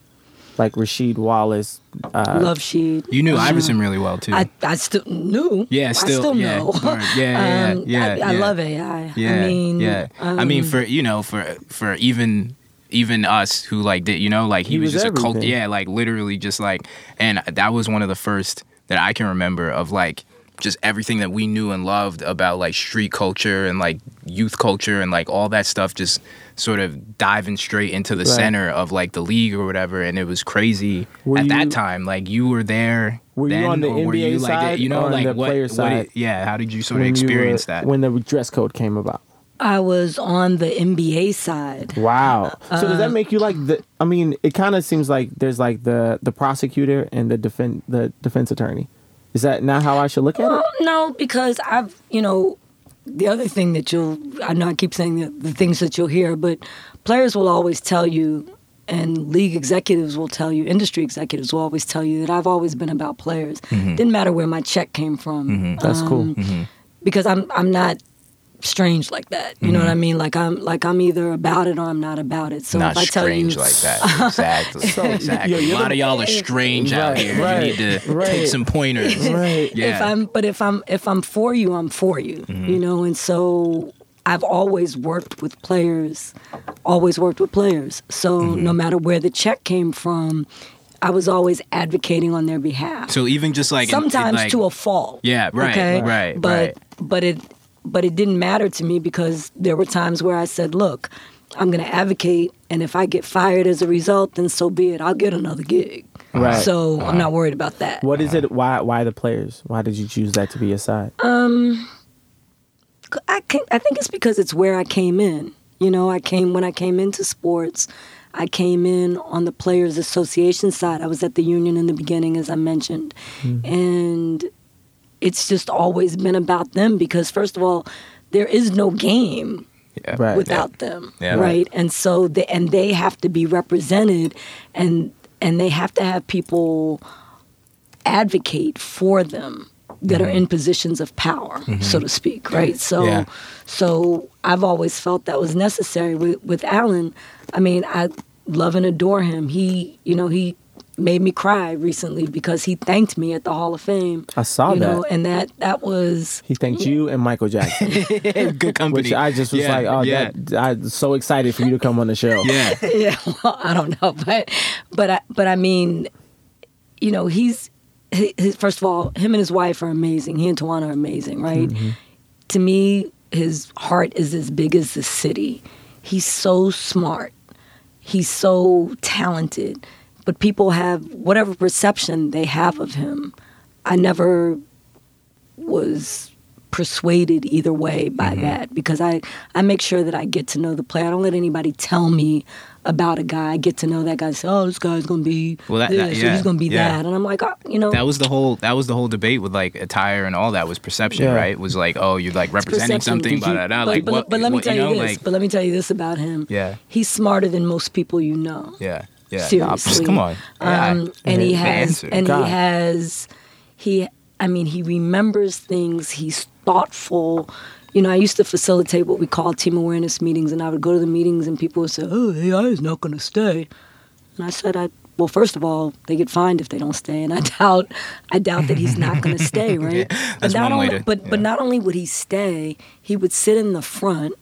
Like Rasheed Wallace. Uh, Love Sheed. You knew Um, Iverson really well too. I, I still knew. Yeah, I still- still yeah, know. word. Yeah, yeah, Um, yeah, I, I yeah. love AI. yeah, I mean, yeah. I mean, um, for you know, for for even even us who like did, you know, like he, He was, was just a cult. Yeah, like literally just like, and that was one of the first that I can remember of like just everything that we knew and loved about like street culture and like youth culture and like all that stuff just sort of diving straight into the Right. center of like the league or whatever and it was crazy Were at you- that time like you were there Were you then, on the or were NBA you like side you know like the what, player what side? it- yeah how did you sort of when you were- experience that when the dress code came about? I was on the NBA side. Wow. So does Uh, that make you like the? I mean, it kind of seems like there's like the the prosecutor and the defend the defense attorney. Is that not how I should look at it? Well, no, because I've, you know, the other thing that you'll, I know I keep saying the, the things that you'll hear, but players will always tell you, and league executives will tell you, industry executives will always tell you that I've always been about players. Mm-hmm. Didn't matter where my check came from. Mm-hmm. That's cool. Um, mm-hmm. because I'm I'm not strange like that. You know what I mean? Like I'm like I'm either about it or I'm not about it. So not if I tell you strange you like that. Exactly. So, exactly. yeah, a lot the- of y'all are strange out here. right, you need to right. take some pointers. Right. Yeah. if I'm but if I'm if I'm for you, I'm for you. Mm-hmm. You know, and so I've always worked with players, always worked with players. So Mm-hmm. no matter where the check came from, I was always advocating on their behalf. so even just like Sometimes like, to a fault. Yeah, right, okay? right, But right. but it but it didn't matter to me because there were times where I said, "Look, I'm going to advocate, and if I get fired as a result, then so be it. I'll get another gig." Right. So I'm not worried about that. What is it? Why why the players? Why did you choose that to be your side? Um, I can I think it's because it's where I came in. You know, I came when I came into sports. I came in on the players association side. I was at the union in the beginning as I mentioned. And it's just always been about them because first of all, there is no game Yeah. Right. without them, Yeah. right? And so they, and they have to be represented, and and they have to have people advocate for them that are mm-hmm. in positions of power, mm-hmm. so to speak, right? So Yeah. so I've always felt that was necessary with with Allen. I mean, I love and adore him. He, you know, he made me cry recently because he thanked me at the Hall of Fame. I saw you that. know, and that that was He thanked you and Michael Jackson, Good company. which I just was Yeah, like, oh, yeah. that, I'm so excited for you to come on the show. yeah. yeah, well, I don't know, but but I but I mean, you know, he's his, first of all, him and his wife are amazing. He and Tawanna are amazing, right? Mm-hmm. To me, his heart is as big as the city. He's so smart. He's so talented, but people have whatever perception they have of him. I never was persuaded either way by mm-hmm. that because I, I make sure that I get to know the player. I don't let anybody tell me about a guy. I get to know that guy. Say, oh, this guy's gonna be Well, that- this, that- or yeah, he's gonna be yeah. that, and I'm like, oh, you know, That was the whole that was the whole debate with like attire and all that was perception, Yeah. right? Was like, oh, you're like representing something, Did you- blah, blah, blah. but, Like but, what? but let me what, tell you, know, this. like but let me tell you this about him. yeah, He's smarter than most people you know. yeah, yeah. Seriously. Come on. Yeah. Um, and he has, and God. he has, he. I mean, he remembers things. He's thoughtful. You know, I used to facilitate what we call team awareness meetings, and I would go to the meetings, and people would say, "Oh, AI is not going to stay," and I said, "I." Well, first of all, they get fined if they don't stay, and I doubt, I doubt that he's not going to stay, right? but that's not one way to- but but not only would he stay, he would sit in the front.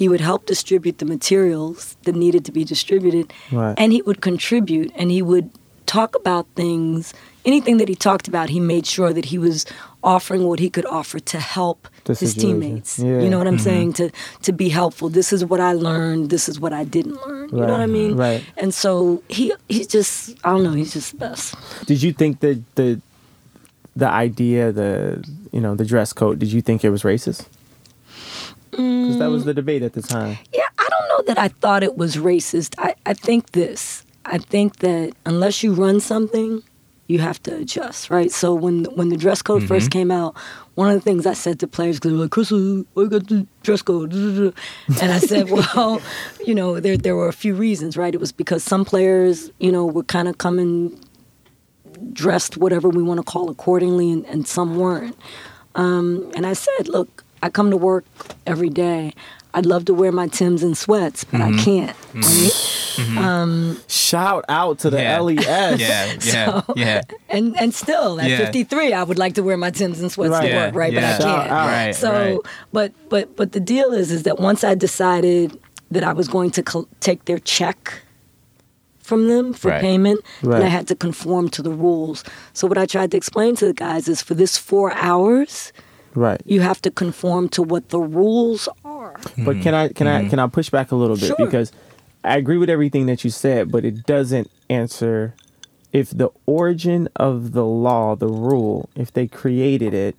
He would help distribute the materials that needed to be distributed, Right. and he would contribute and he would talk about things anything that he talked about he made sure that he was offering what he could offer to help his teammates Yeah. you know what i'm Mm-hmm. saying to to be helpful this is what i learned this is what i didn't learn you know what i mean Right. and so he he's just i don't know he's just the best Did you think that the the idea, the you know, the dress code? Did you think it was racist? Because that was the debate at the time. Yeah, I don't know that I thought it was racist. I, I think this. I think that unless you run something you have to adjust, right? So when when the dress code first came out, one of the things I said to players, because they were like, Chris, you got the dress code? And I said, well, you know, there there were a few reasons, right? It was because some players, you know, were kind of coming dressed whatever we want to call accordingly, and, and some weren't. Um, and I said, look, I come to work every day. I'd love to wear my Tims and sweats, but I mm-hmm. can't. Mm-hmm. Right? Mm-hmm. Um, Shout out to the Yeah. LES. Yeah, yeah, yeah. And and still at Yeah. 53, I would like to wear my Tims and sweats Right. to work, right? Yeah. But I Shout can't. out. Right, so, right. but but but the deal is, is that once I decided that I was going to col- take their check from them for Right. payment, Right. and I had to conform to the rules. So what I tried to explain to the guys is, for this four hours, Right. you have to conform to what the rules are. But can I can I mm-hmm. can I push back a little bit Sure. because I agree with everything that you said, but it doesn't answer if the origin of the law, the rule, if they created it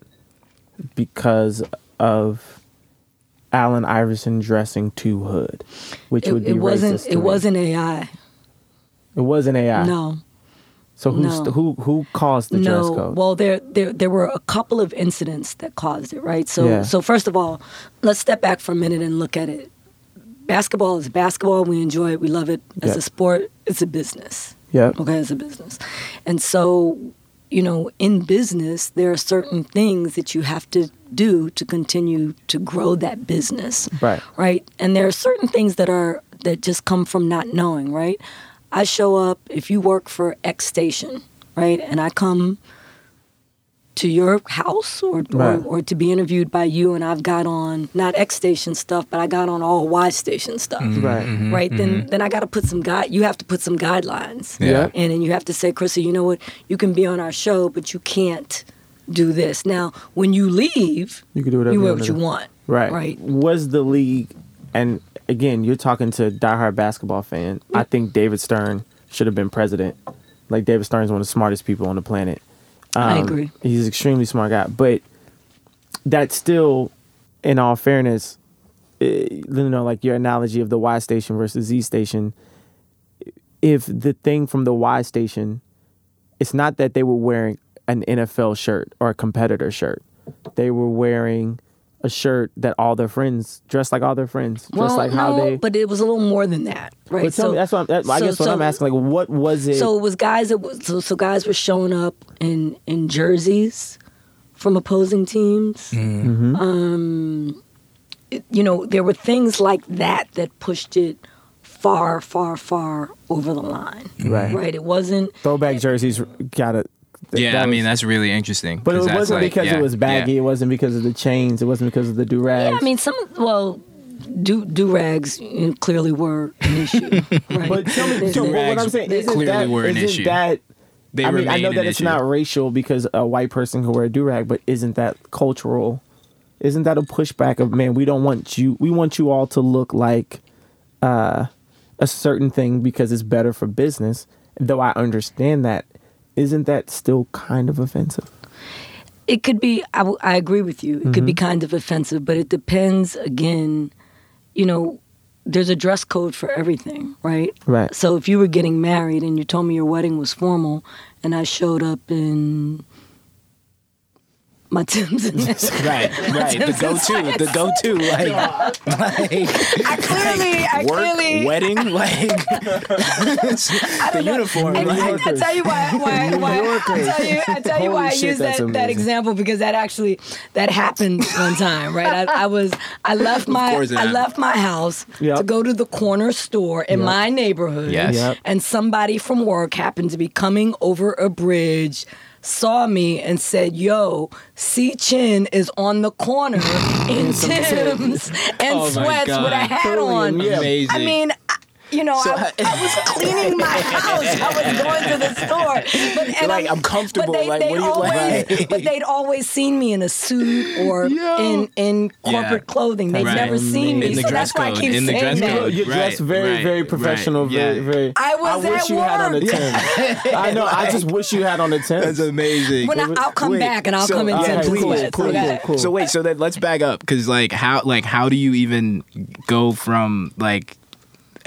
because of Allen Iverson dressing too hood, which It, would be it wasn't. racist It me. wasn't AI. It wasn't AI. No. So who No. who who caused the dress no. code? Well, there, there there were a couple of incidents that caused it, right? So Yeah. so first of all, let's step back for a minute and look at it. Basketball is basketball. We enjoy it. We love it as Yeah. a sport. It's a business. Yeah. Okay, as a business. And so, you know, in business, there are certain things that you have to do to continue to grow that business. Right. Right. And there are certain things that are that just come from not knowing, right? I show up if you work for X station, right? And I come to your house or, Right. or or to be interviewed by you and I've got on not X station stuff, but I got on all Y station stuff mm-hmm. Right. Mm-hmm. right? Then mm-hmm. then I got to put some guide. You have to put some guidelines. Yeah. And then you have to say, Chrissy, you know what? You can be on our show, but you can't do this. Now, when you leave, You can do whatever you you wear wanna what you want. Right. Right. Was the league, and again, you're talking to a diehard basketball fan. I think David Stern should have been president. Like David Stern is one of the smartest people on the planet. I Um, agree. He's an extremely smart guy, but that's still, in all fairness, eh, you know, like your analogy of the Y station versus Z station. If the thing from the Y station, it's not that they were wearing an NFL shirt or a competitor shirt. They were wearing a shirt that all their friends dressed like all their friends, just Well, like how they. but it was a little more than that, right? But tell me, that's what I'm, that, I so- guess what I'm asking. Like, what was it? So it was guys that was so, so guys were showing up in in jerseys from opposing teams. Mm-hmm. Um, it- you know, there were things like that that pushed it far, far, far over the line. Right. Right. It wasn't. throwback jerseys got it. Yeah, I mean that's really interesting. But it wasn't like- because yeah, it was baggy. yeah. It wasn't because of the chains. It wasn't because of the do rags. Yeah, I mean, some. Well, do do rags clearly were an issue. Right. but tell me, There's- so what rags I'm saying isn't clearly that, were an isn't issue. that They I mean, I know that it's issue. not racial because a white person can wear a do rag, but isn't that cultural? Isn't that a pushback of man? We don't want you. We want you all to look like uh, a certain thing because it's better for business. Though I understand that, isn't that still kind of offensive? it could be I, w- I agree with you it could be mm-hmm. kind of offensive but it depends again you know there's a dress code for everything right Right. so if you were getting married and you told me your wedding was formal and i showed up in my tims and Right, right. The go-to, the go-to, like, like i clearly i work, clearly wedding, like the uniform. I, I, Like, I tell you why. why, why I tell you. I tell you why I shit, use that's that, that example because that actually that happened one time, right? I, I was I left my I happened. left my house Yep. to go to the corner store in Yep. my neighborhood, Yes. Yep. and somebody from work happened to be coming over a bridge. Saw me and said, "Yo, C Chin is on the corner in Tim's and Oh sweats with a hat on." Amazing. I mean, I, you know, So- I, I was cleaning my house. I was going to the store, but and Like, I'm comfortable, But they, like, they'd what do you always, like? but they'd always seen me in a suit or in in corporate Yeah. clothing. They'd Right. never seen me, In the so dress that's why I code, keep in the saying dress that. code. You're dressed Right, very, right, very right, professional. Very, yeah. very. I was I wish at you had on the work. Tim. I know. I just wish you had on a Tim. That's amazing. When I, I'll come Wait, back and I'll so- come in okay, Tim's and please, cool, cool, cool. So wait, so then let's back up because like how like how do you even go from like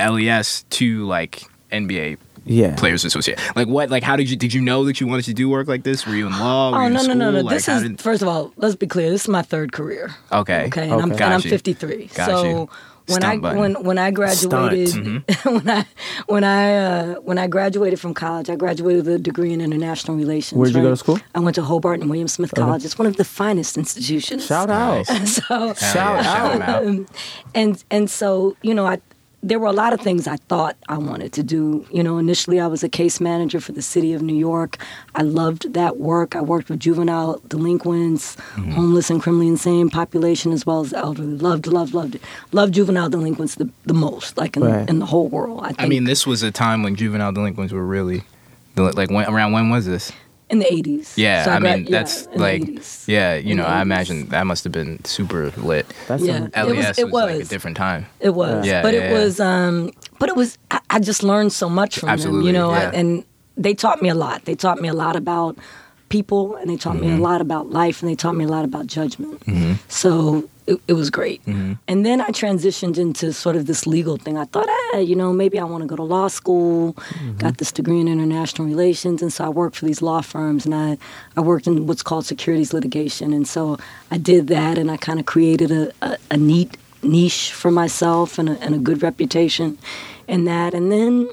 LES to like NBA Yeah. Players Association. Like what? Like how did you did you know that you wanted to do work like this? Were you in law? Were Oh you in no no no no! Like, This how is did- first of all. Let's be clear. This is my third career. okay. Okay, and, I'm, Okay. and I'm 53. Got so you. when Stunt I button. when when I graduated Mm-hmm. when I when I uh, when I graduated from college, I graduated with a degree in international relations. Where'd you go to school? I went to Hobart and William Smith College. It's one of the finest institutions. Shout out. So Shout yeah, shout 'em out. um, and and so you know I there were a lot of things I thought I wanted to do. You know, initially I was a case manager for the city of New York. I loved that work. I worked with juvenile delinquents, Mm-hmm. homeless and criminally insane population, as well as the elderly. Loved, loved, loved it. Loved juvenile delinquents the, the most, like in, Right. in the whole world. I think I mean, this was a time when juvenile delinquents were really like when, around when was this? In the eighties. Yeah, So I gra- mean yeah, that's in like yeah, you In know, I imagine that must have been super lit. That's Yeah. a, It was- it was, like a different time. It was, Yeah, but yeah, it yeah. was, um, but it was. I, I just learned so much from them, you know, I- and they taught me a lot. They taught me a lot about people, and they taught me a Mm-hmm. lot about life, and they taught me a lot about judgment. So it, it was great. Mm-hmm. And then I transitioned into sort of this legal thing. I thought, hey, you know, maybe I want to go to law school. Mm-hmm. Got this degree in international relations, and so I worked for these law firms, and I I worked in what's called securities litigation, and so I did that, and I kind of created a, a, a neat niche for myself and a, and a good reputation in that, and then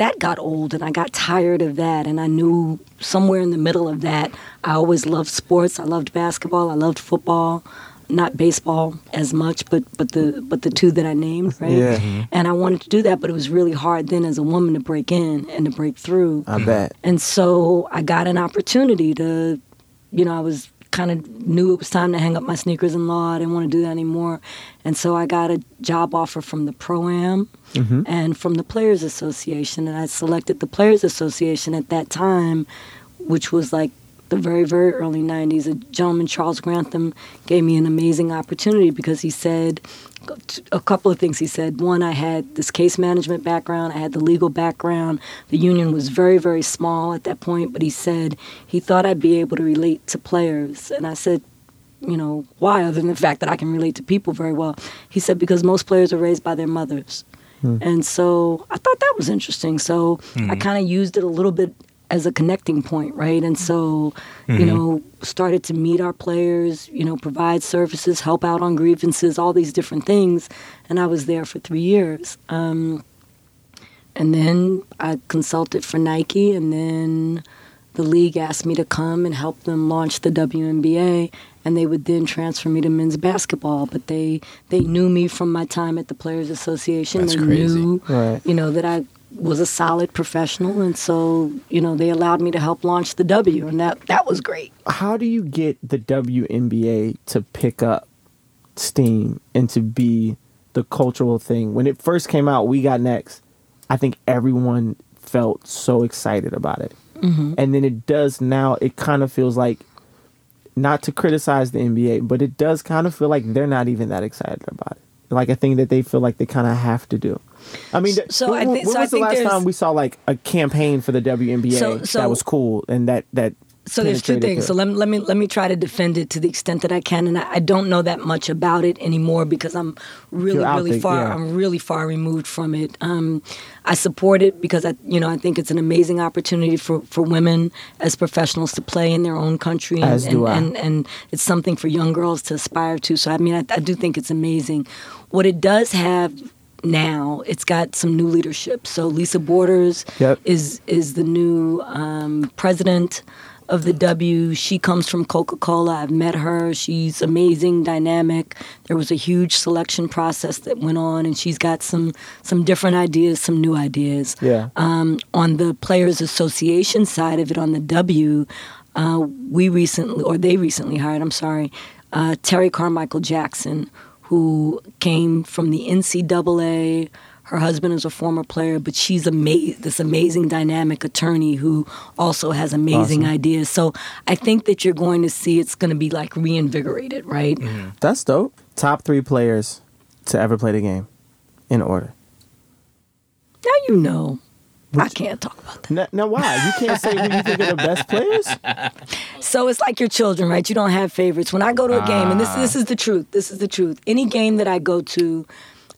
that got old and I got tired of that and I knew somewhere in the middle of that I always loved sports. I loved basketball, I loved football, not baseball as much, but but the but the two that I named, right? Yeah. Mm-hmm. And I wanted to do that, but it was really hard then as a woman to break in and to break through. I bet. And so I got an opportunity to, you know, I was kind of knew it was time to hang up my sneakers in law. I didn't want to do that anymore. And so I got a job offer from the Pro Am mm-hmm. and from the Players Association. And I selected the Players Association at that time, which was like the very, very early 90s. A gentleman, Charles Grantham, gave me an amazing opportunity because he said, a couple of things he said. One, I had this case management background, I had the legal background. The union was very, very small at that point, but he said he thought I'd be able to relate to players. And I said, you know, why, other than the fact that I can relate to people very well? He said, because most players are raised by their mothers. Hmm. And so I thought that was interesting. So I hmm. kind of used it a little bit as a connecting point, right? And so, you know, started to meet our players, you know, provide services, help out on grievances, all these different things. And I was there for three years. Um, and then I consulted for Nike, and then the league asked me to come and help them launch the WNBA, and they would then transfer me to men's basketball. But they they knew me from my time at the Players Association. That's they crazy. knew, Right. you know, that I was a solid professional, and so you know they allowed me to help launch the W, and that that was great. How do you get the WNBA to pick up steam and to be the cultural thing? When it first came out, we got next. I think everyone felt so excited about it. Mm-hmm. And then it does now, it kind of feels like, not to criticize the NBA, but it does kind of feel like they're not even that excited about it. Like a thing that they feel like they kind of have to do. I mean, So when, I think- when so I was the think last time we saw like a campaign for the WNBA So- so- that was cool and that that So there's two things. the- So let me, let me let me try to defend it to the extent that I can, and I, I don't know that much about it anymore because I'm really really far. yeah. I'm really far removed from it. Um, I support it because I you know I think it's an amazing opportunity for, for women as professionals to play in their own country, and As and, do I. and and it's something for young girls to aspire to. So I mean I, I do think it's amazing. What it does have now it's got some new leadership so lisa borders Yep. is is the new um, president of the W. She comes from Coca Cola. I've met her. She's amazing, dynamic. There was a huge selection process that went on, and she's got some some different ideas, some new ideas. Yeah. Um, on the Players Association side of it, on the W, uh, we recently, or they recently hired. I'm sorry, uh, Terri Carmichael Jackson, who came from the NCAA. Her husband is a former player, but she's ama- this amazing dynamic attorney who also has amazing Awesome. ideas. So I think that you're going to see it's going to be like reinvigorated, right? Mm-hmm. That's dope. Top three players to ever play the game in order. Now you know. I can't talk about that. Now, now why? You can't say who you think are the best players? So it's like your children, right? You don't have favorites. When I go to a game, and this this is the truth. This is the truth. Any game that I go to,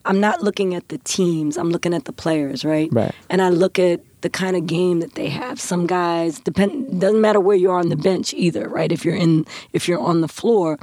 I'm not looking at the teams. I'm looking at the players, right? Right. And I look at the kind of game that they have. Some guys depend doesn't matter where you are on the bench either, right? If you're in if you're on the floor,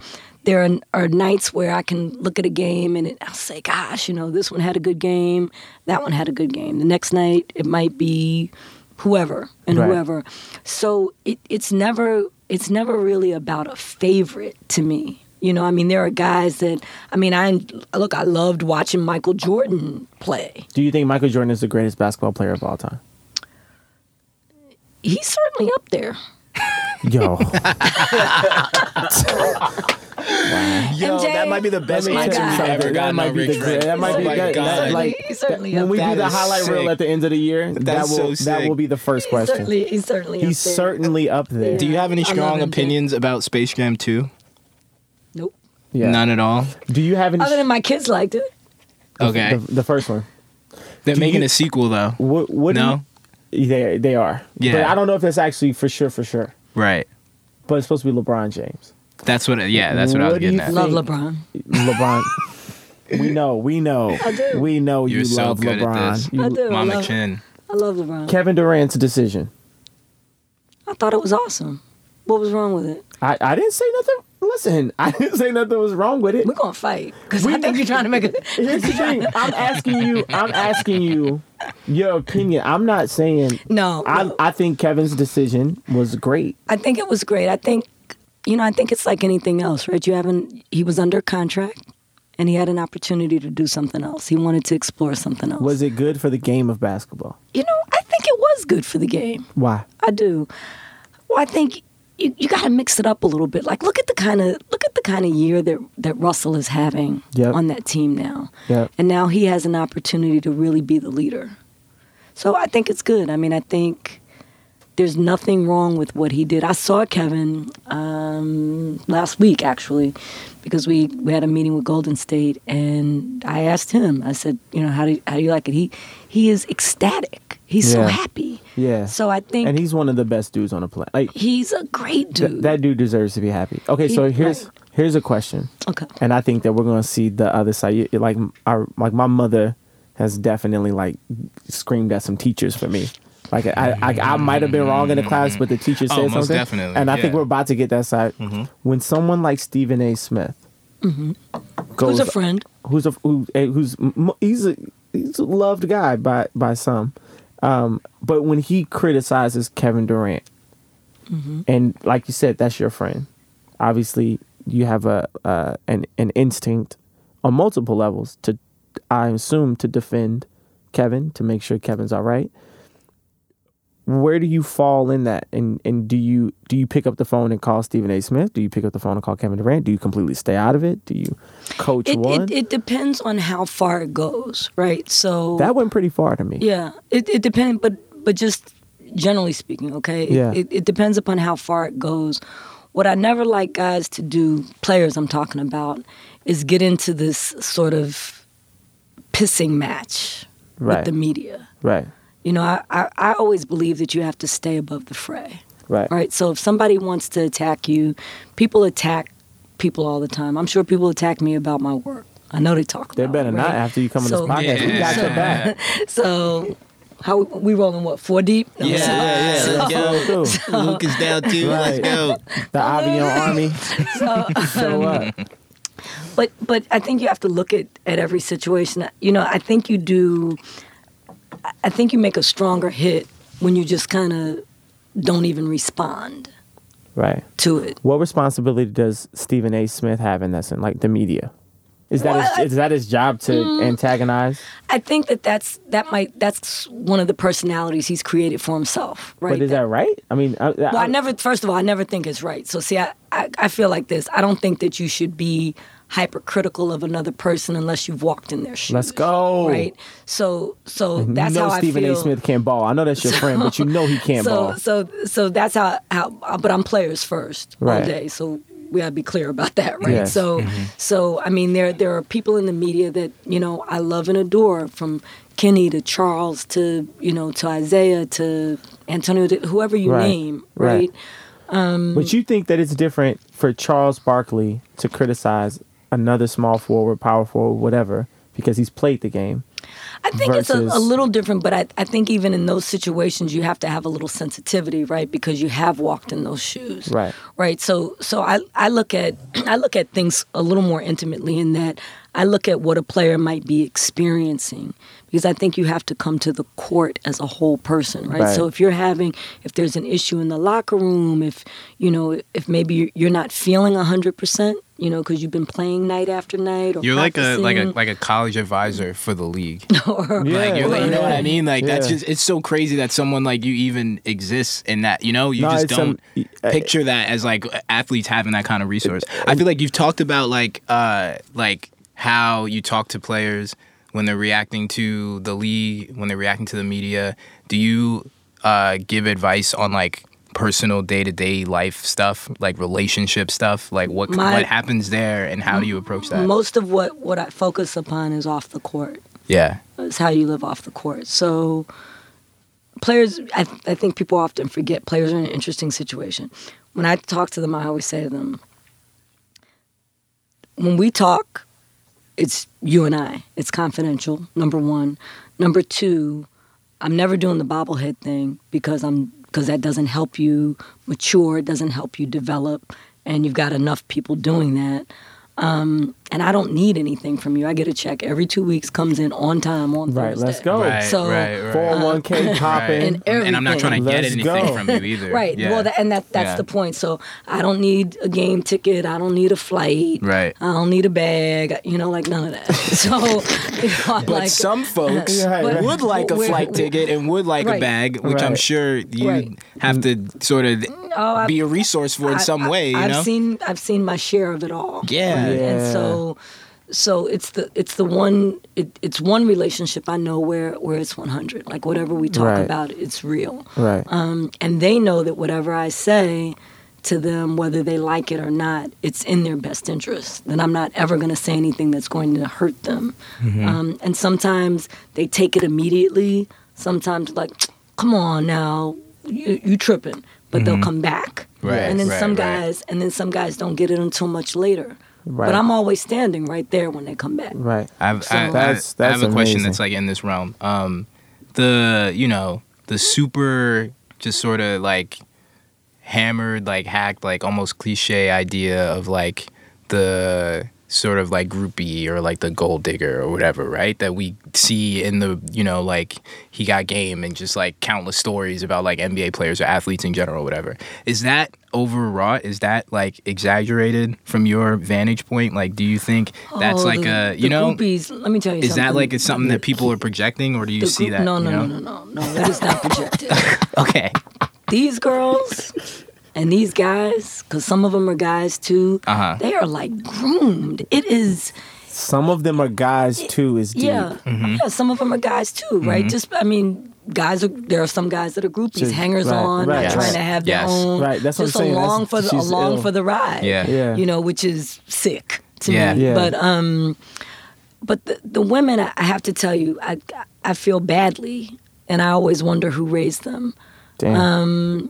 there are, are nights where I can look at a game and it, I'll say, "Gosh, you know, this one had a good game, that one had a good game." The next night, it might be whoever and Right. whoever. So it, it's never it's never really about a favorite to me. You know, I mean, there are guys that I mean, I look, I loved watching Michael Jordan play. Do you think Michael Jordan is the greatest basketball player of all time? He's certainly up there. Yo, Yo, MJ? that might be the best Let answer we've something. ever That gotten might on be Rich the Friend. great- that might be oh my that- like- he's certainly when we do the That is highlight reel at the end of the year, that will so that will be the first He's question. certainly, he's certainly He's up there. certainly up there. Do you have any strong opinions about Space Jam 2? Nope. Yeah. None at all. Do you have any? Other than my kids liked it. Okay. the, the first one. They're do making you- a sequel though. What? what No? you- they they are. Yeah. But I don't know if that's actually for sure for sure. Right. But it's supposed to be LeBron James. That's what. Yeah, that's what I was What do you getting at. think- Love LeBron. LeBron. we know. We know. I do. We know You're you so love good at LeBron. this. You- I do. I Mama love, Chin. I love LeBron. Kevin Durant's decision. I thought it was awesome. What was wrong with it? I, I didn't say nothing. Listen, I didn't say nothing was wrong with it. We're gonna fight because I think you're trying to make it. Here's the thing. I'm asking you. I'm asking you your opinion. I'm not saying. No, I no. I think Kevin's decision was great. I think it was great. I think, you know, I think it's like anything else, right? You haven't. He was under contract, and he had an opportunity to do something else. He wanted to explore something else. Was it good for the game of basketball? You know, I think it was good for the game. Why? I do. Well, I think you, you got to mix it up a little bit. Like, look at the kind of look at the kind of year that that Russell is having Yep. on that team now. Yep. And now he has an opportunity to really be the leader. So I think it's good. I mean, I think there's nothing wrong with what he did. I saw Kevin um, last week actually, because we, we had a meeting with Golden State, and I asked him. I said, you know, how do how do you like it? He he is ecstatic. He's so happy. Yeah. So I think And he's one of the best dudes on the planet. Like he's a great th- dude. that dude deserves to be happy. Okay, He- so here's right. here's a question. okay. and I think that we're gonna see the other side. Like our, like my mother has definitely like screamed at some teachers for me. Like I, I, I might have been wrong in the class, but the teacher Oh, said most something, definitely, and I think we're about to get that side. When someone like Stephen A. Smith goes, Who's a friend? who's a who, eh, who's he's a he's a loved guy by by some, um, but when he criticizes Kevin Durant, and like you said, that's your friend. Obviously, you have a uh, an an instinct on multiple levels to, I assume, to defend Kevin to make sure Kevin's all right. Where do you fall in that? And and do you do you pick up the phone and call Stephen A. Smith? Do you pick up the phone and call Kevin Durant? Do you completely stay out of it? Do you coach It, one? it it depends on how far it goes, right? So that went pretty far to me. yeah, it it depends, but but just generally speaking, okay, it, Yeah. it, it depends upon how far it goes. What I never like guys to do, players I'm talking about, is get into this sort of pissing match Right. with the media. Right. You know, I, I, I always believe that you have to stay above the fray. Right. Right. So if somebody wants to attack you, people attack people all the time. I'm sure people attack me about my work. I know they talk. They about better it, not right? after you come on So- this podcast. We got your back. So how we rolling? What four deep? No, Yeah, so- yeah, yeah. so- Let's go. Through. Luke is down too. Right. Let's go. The Avion Army. So um, what? But but I think you have to look at at every situation. You know, I think you do. I think you make a stronger hit when you just kind of don't even respond Right. to it. What responsibility does Stephen A. Smith have in this? In like the media, is that Well, his, Mm. is that his job to antagonize? I think that that's that might that's one of the personalities he's created for himself, right? But is that right? I mean, I, well, I never. First of all, I never think it's right. So see, I, I I feel like this. I don't think that you should be hypercritical of another person unless you've walked in their shoes. Let's go. Right. So so that's you know how Stephen I feel. A. Smith can't ball. I know that's your friend, but you know he can't so ball. so so that's how how. But I'm players first Right. all day. So we gotta be clear about that, right? Yes. So mm-hmm. so I mean there there are people in the media that you know I love and adore from Kenny to Charles to you know to Isaiah to Antonio to whoever you Right. name, Right. right? Um, but you think that it's different for Charles Barkley to criticize another small forward, power forward, whatever, because he's played the game. I think it's a, a little different, but I, I think even in those situations, you have to have a little sensitivity, right? Because you have walked in those shoes, Right. Right. So, so I, I look at I look at things a little more intimately in that I look at what a player might be experiencing because I think you have to come to the court as a whole person, right? Right. So if you're having if there's an issue in the locker room, if you know if maybe you're not feeling hundred percent, you know, because you've been playing night after night, or You're like a like a like a college advisor for the league. or, Yeah, like, you're like, you know what I mean? Like that's just it's so crazy that someone like you even exists in that. You know, you No, just don't um, picture that as like athletes having that kind of resource. I feel like you've talked about like uh like how you talk to players when they're reacting to the league, when they're reacting to the media. Do you uh give advice on like personal day-to-day life stuff like relationship stuff like what My- what happens there and how do you approach that most of what what I focus upon is off the court. yeah It's how you live off the court. So players, I, I think people often forget players are in an interesting situation. When I talk to them, I always say to them, when we talk, it's you and I. It's confidential. Number one. Number two, I'm never doing the bobblehead thing because I'm because that doesn't help you mature. It doesn't help you develop, and you've got enough people doing that. Um, and I don't need anything from you. I get a check every two weeks, comes in on time on Right, Thursday. let's go. right So, right right 401k popping. and and I'm not trying to get Let's anything go. from you either. Right. Yeah. Well, that, and that that's Yeah. the point. So I don't need a game ticket. I don't need a flight. Right. I don't need a bag. You know, like none of that. So, you know, I'm But like, some folks Yeah, right. would like a flight ticket and would like a bag, which I'm sure you Right. have to sort of Oh, be a resource for in I- some I- way. You I've know? seen I've seen my share of it all. Yeah. Right? And Yeah. So so it's the it's the one it, it's one relationship I know where where it's 100. Like whatever we talk Right. about, it's real. Right. Um, and they know that whatever I say to them, whether they like it or not, it's in their best interest. That I'm not ever going to say anything that's going to hurt them. Mm-hmm. Um, and sometimes they take it immediately. Sometimes like, come on now, you, you tripping, but they'll come back. Mm-hmm. Right, And then right, some right. guys, and then some guys don't get it until much later. Right. But I'm always standing right there when they come back. right. I've, So- I, I- That's- I have a question that's like in this realm. Um, the you know the super just sort of like hammered, like hacked, like almost cliche idea of like the sort of like groupie or like the gold digger or whatever, right? That we see in the you know like he got game and just like countless stories about like NBA players or athletes in general, or whatever. Is that overwrought? Is that like exaggerated from your vantage point? Like, do you think that's Oh, like the- a you know? groupies, let me tell you Is something. that like it's something that people are projecting, or do you The see group- that? No, you no, know? no, no, no, no. That is not projected. Okay. these girls and these guys, because some of them are guys too, Uh-huh. they are like groomed. It is, Some of them are guys too. Is deep. yeah, Mm-hmm. yeah. Some of them are guys too, right? Just, I mean, guys are. There are some guys that are groupies, Just- hangers right, on, right, not trying to have their Yes. own. Right, that's what just I'm saying. along That's- for the along ill. for the ride. Yeah. Yeah. you know, which is sick to Yeah. me. Yeah. But um, but the the women, I I have to tell you, I I feel badly, and I always wonder who raised them. Damn. Um,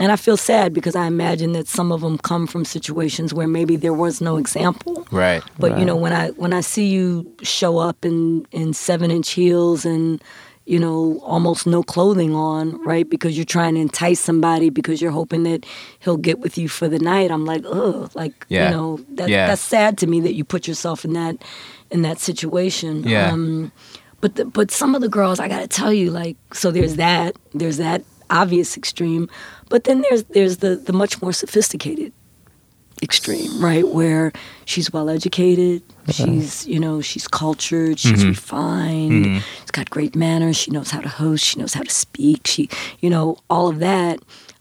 And I feel sad because I imagine that some of them come from situations where maybe there was no example. Right. But you know, when I when I see you show up in in seven inch heels and you know almost no clothing on, right? Because you're trying to entice somebody because you're hoping that he'll get with you for the night. I'm like, ugh, like Yeah. you know, that, Yeah. that's sad to me that you put yourself in that in that situation. Yeah. Um, but the, but some of the girls, I gotta tell you, like, so there's that, there's that obvious extreme, but then there's there's the the much more sophisticated extreme, right? Where she's well educated, uh-huh. she's you know she's cultured, she's mm-hmm. refined, mm-hmm. she's got great manners, she knows how to host, she knows how to speak, she you know all of that,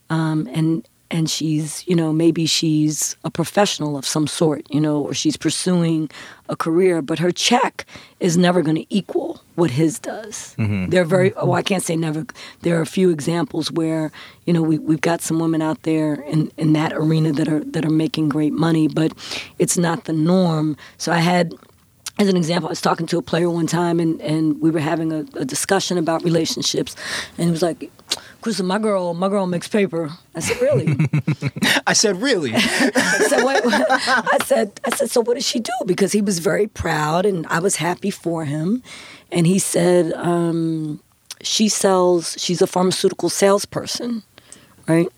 um, and and she's you know maybe she's a professional of some sort, you know, or she's pursuing a career, but her check is never going to equal what his does. Mm-hmm. They're very oh I can't say never. There are a few examples where you know we we've got some women out there in in that arena that are that are making great money, but it's not the norm. So I had as an example, I was talking to a player one time, and, and we were having a, a discussion about relationships, and he was like, Chrysa, my girl, my girl makes paper. I said, really? I said, really? I said, what? I said, I said, so what does she do? Because he was very proud, and I was happy for him. And he said, um, she sells. She's a pharmaceutical salesperson, right?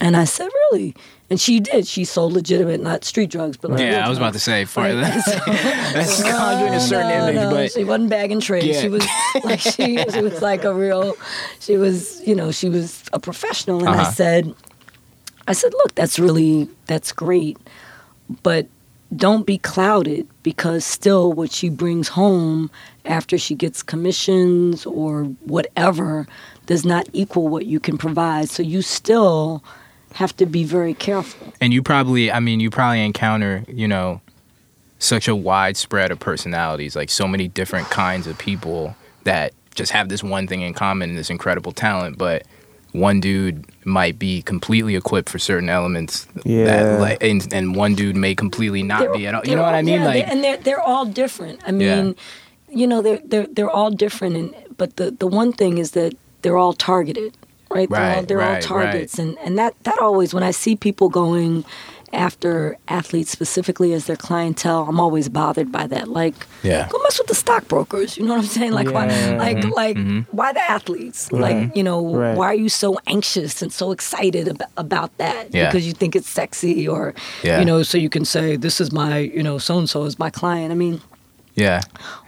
And I said, really? And she did. She sold legitimate, not street drugs, but like yeah, I was about to say, for Right. that, that's conjuring a certain no, image, no, but she wasn't bagging trade. Yeah. She was like she, she was like a real. She was you know she was a professional, and I Uh-huh. said, I said, look, that's really that's great, but don't be clouded because still what she brings home after she gets commissions or whatever does not equal what you can provide. So you still have to be very careful. and you probably i mean you probably encounter you know such a wide spread of personalities like so many different kinds of people that just have this one thing in common this incredible talent but one dude might be completely equipped for certain elements Yeah. that like and, and one dude may completely not They're- be at all you know what i mean yeah, like they- and they're they're all different. I Yeah. mean, you know, they're they're they're all different, and but the the one thing is that they're all targeted, right? they're all Right, they're all right, targets, and and that that always when I see people going after athletes specifically as their clientele, I'm always bothered by that. Like, Yeah. go mess with the stockbrokers. You know what I'm saying? Like, why, like, Mm-hmm. like, why the athletes? Like, you know, Right. why are you so anxious and so excited about, about that? Yeah. Because you think it's sexy, or Yeah. you know, so you can say this is my, you know, so and so is my client. I mean, yeah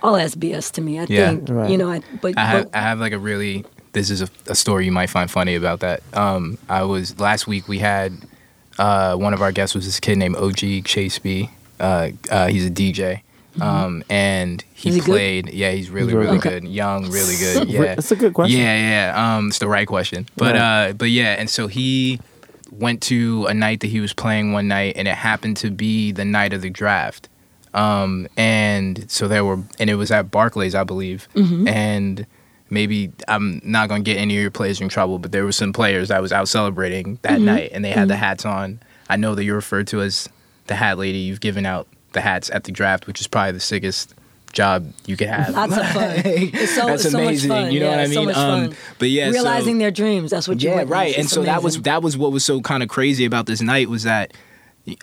all that's BS to me. I Yeah. think, Right. you know, I, but, I have, but I have like a really this is a, a story you might find funny about that. Um, I was last week we had uh, one of our guests was this kid named OG Chase B. Uh, uh, he's a DJ. Um, and he, Mm-hmm. He good? played. Yeah, he's really, really really good? good. Young, really good. Yeah, That's a good question. Yeah, yeah. Um, it's the right question. But Right. uh, but yeah, and so he went to a night that he was playing one night, and it happened to be the night of the draft. Um, and so there were, and it was at Barclays, I believe. And maybe I'm not gonna get any of your players in trouble, but there were some players that was out celebrating that night, and they had the hats on. I know that you're referred to as the hat lady. You've given out the hats at the draft, which is probably the sickest job you could have. lots of fun. It's so, That's it's so amazing. much fun. You know yeah, what I So mean? much Um, but yeah, so- realizing their dreams. That's what you yeah, right. And so that was that was what was so kind of crazy about this night was that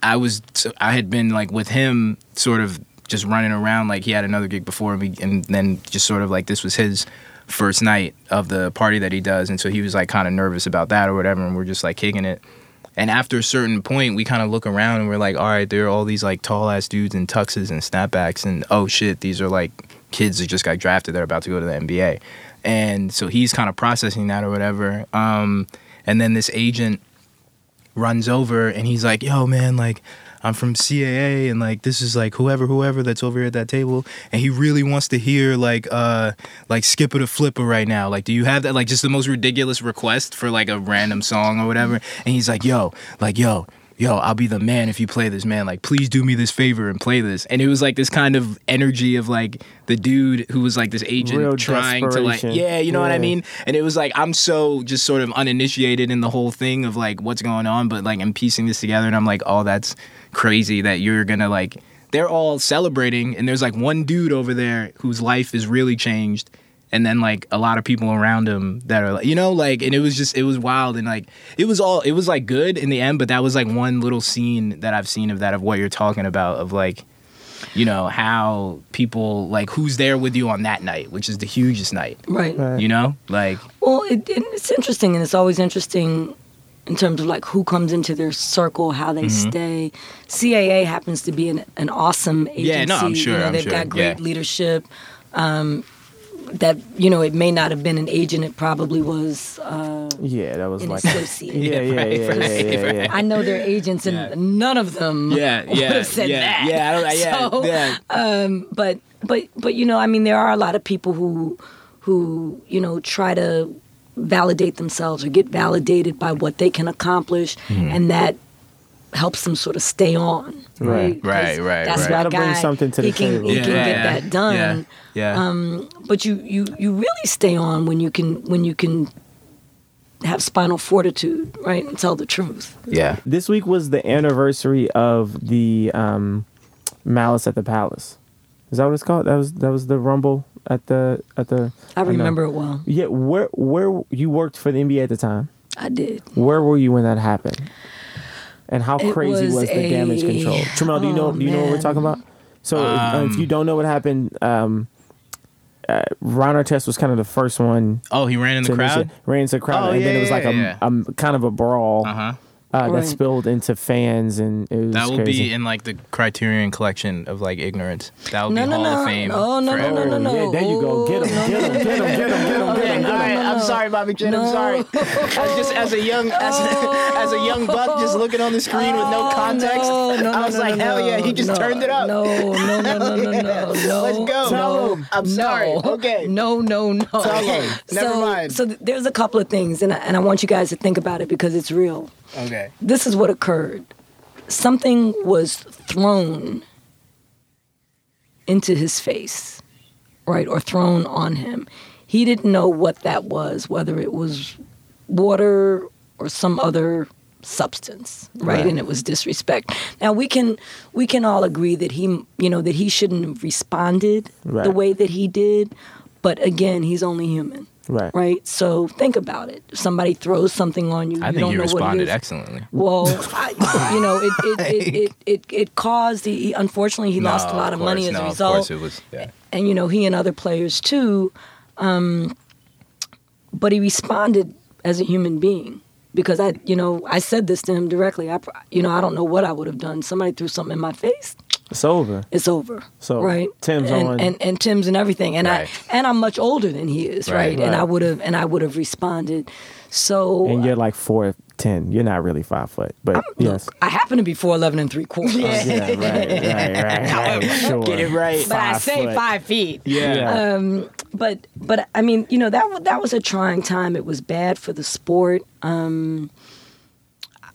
I was I had been like with him sort of just running around like he had another gig before me and then just sort of like this was his first night of the party that he does and so he was like kind of nervous about that or whatever and we're just like kicking it and after a certain point we kind of look around and we're like all right there are all these like tall ass dudes in tuxes and snapbacks and oh shit these are like kids that just got drafted they're about to go to the NBA and so he's kind of processing that or whatever um and then this agent runs over and he's like, "Yo, man, like." I'm from CAA and like this is like whoever whoever that's over here at that table. And he really wants to hear like uh like skipper to flipper right now. Like do you have that like just the most ridiculous request for like a random song or whatever? And he's like yo like yo yo I'll be the man if you play this man. Like please do me this favor and play this. And it was like this kind of energy of like the dude who was like this agent Real trying to like yeah you know what I mean? And it was like I'm so just sort of uninitiated in the whole thing of like what's going on, but like I'm piecing this together and I'm like, oh, that's crazy that you're gonna like. They're all celebrating, and there's like one dude over there whose life is really changed, and then like a lot of people around him that are like, you know, like, and it was just it was wild and like it was all it was like good in the end, but that was like one little scene that I've seen of that of what you're talking about of like you know how people like who's there with you on that night which is the hugest night right. Right. you know like Well, it, it, it's interesting, and it's always interesting in terms of like who comes into their circle, how they Mm-hmm. stay. CAA happens to be an, an awesome agency. Yeah, no, I'm sure, You know, I'm they've sure, got great yeah. leadership. Um, that you know, it may not have been an agent; it probably was uh, Yeah, that was an like. associate. Yeah, yeah, Right, yeah, right, yeah, yeah, right. yeah. I know their agents, and Yeah. none of them Yeah, would yeah, have said yeah, that. yeah. I don't, yeah, So, yeah. but but but you know i mean there are a lot of people who who you know try to validate themselves or get validated by what they can accomplish Hmm. and that helps them sort of stay on right Right. 'Cause Right, right, that's right. Gotta bring guy. something to he the can, table. he Yeah, can get yeah, that done Yeah. yeah. um, but you, you you really stay on when you can when you can have spinal fortitude right and tell the truth yeah. This week was the anniversary of the um, Malice at the Palace. Is that what it's called? That was that was the Rumble at the at the. I know. remember it well. Yeah, where where you worked for the NBA at the time? I did. Where were you when that happened? And how It crazy was, was the damage control? Trammell, do you know oh, do you know what we're talking about? So if, uh, if Um, you don't know what happened, um, uh, Ron Artest was kind of the first one Oh, he ran in the crowd. initiate- ran into the crowd, Oh, and then it was like yeah, a, a kind of a brawl Uh huh. uh, that spilled into fans, and it was That will crazy. be in like the Criterion collection of like ignorance. That will No, be no, Hall no. of Fame. No, no, no, forever. no, no, no. Yeah, there you go. Get him, Oh, get him, get him, get him, get him, get him, Okay, get him. no, no, no, no. Bobby Chin. No. As just as a young as a, as a young buck just looking on the screen with no context. No, no, I was no, like, no, hell no, yeah, he just no, turned it up. No, no, no, no, no, no, no. Let's go. No, I'm sorry. Okay. No, no, no. Tell him. Never mind. So there's a couple of things, and I, and I want you guys to think about it because it's real. Okay. This is what occurred. Something was thrown into his face, right, or thrown on him. He didn't know what that was, whether it was water or some other substance, right? Right. And it was disrespect. Now we can we can all agree that he, you know, that he shouldn't have responded Right. the way that he did. But again, he's only human. Right. Right. So think about it. If somebody throws something on you, I you think don't you know what it responded excellently. Well, I, you know, it it, it, it, it it caused the. he- Unfortunately, he lost a lot of, money course, as no, a Of result, course it was. Yeah. and you know, he and other players too. Um, but he responded as a human being because I, you know, I said this to him directly. I, you know, I don't know what I would have done. Somebody threw something in my face. It's over. It's over. So, right, Tim's and, on- and and Tim's and everything, and Right. I and I'm much older than he is, Right. right? And I would have and I would have responded. So And you're like four ten. You're not really five foot, but yes. I happen to be four eleven and three quarters. Yeah, right, right, right, right. Sure. Get it right. But I say foot. five feet. Yeah. Um, but but I mean, you know that that was a trying time. It was bad for the sport. Um,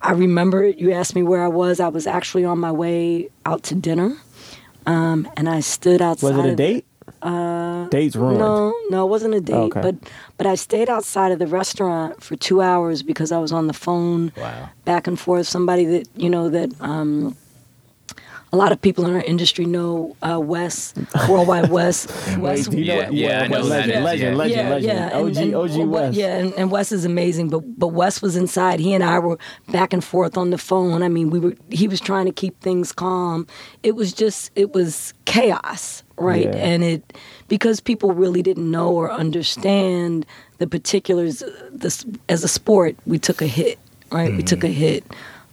I remember you asked me where I was. I was actually on my way out to dinner, um, and I stood outside. Was it a date? Uh, Dates ruined. No, no, it wasn't a date. Okay. But but I stayed outside of the restaurant for two hours because I was on the phone Wow. back and forth. Somebody that you know that um, a lot of people in our industry know uh, Wes, Worldwide Wes. Wes do you Yeah, yeah, I know who legend, is, legend, yeah. legend, legend. and- OG, and- OG well, West. Yeah, and, and Wes is amazing, but but Wes was inside. He and I were back and forth on the phone. I mean, we were. He was trying to keep things calm. It was just, it was chaos, right? Yeah. And it because people really didn't know or understand the particulars. uh, This as a sport, we took a hit, right? We took a hit.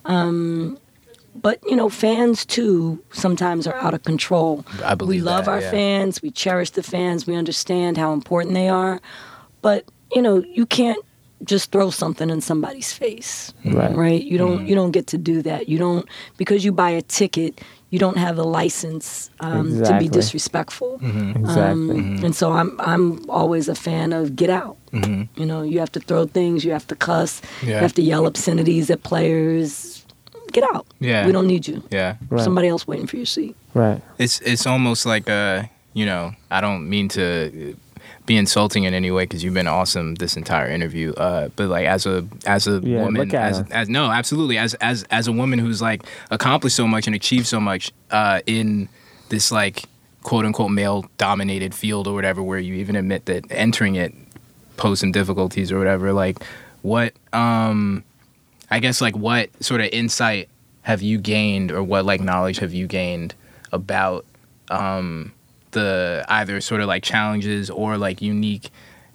Um, but you know, fans too sometimes are out of control. I believe we love that, our yeah. fans. We cherish the fans. We understand how important they are. But you know, you can't just throw something in somebody's face, Right. You don't. Mm-hmm. You don't get to do that. You don't because you buy a ticket. You don't have the license um, to be disrespectful. Mm-hmm. Exactly. Um, And so I'm I'm always a fan of get out. You know, you have to throw things, you have to cuss, you have to yell obscenities at players. Get out. Yeah. We don't need you. Yeah. Right. Somebody else waiting for your seat. Right. It's it's almost like uh you know I don't mean to be insulting in any way because you've been awesome this entire interview. Uh, but like as a as a Yeah, woman, look at as, her. as no, absolutely, as as as a woman who's like accomplished so much and achieved so much uh, in this like quote unquote male dominated field or whatever, where you even admit that entering it posed some difficulties or whatever. Like what um I guess like what sort of insight have you gained or what like knowledge have you gained about um the either sort of like challenges or like unique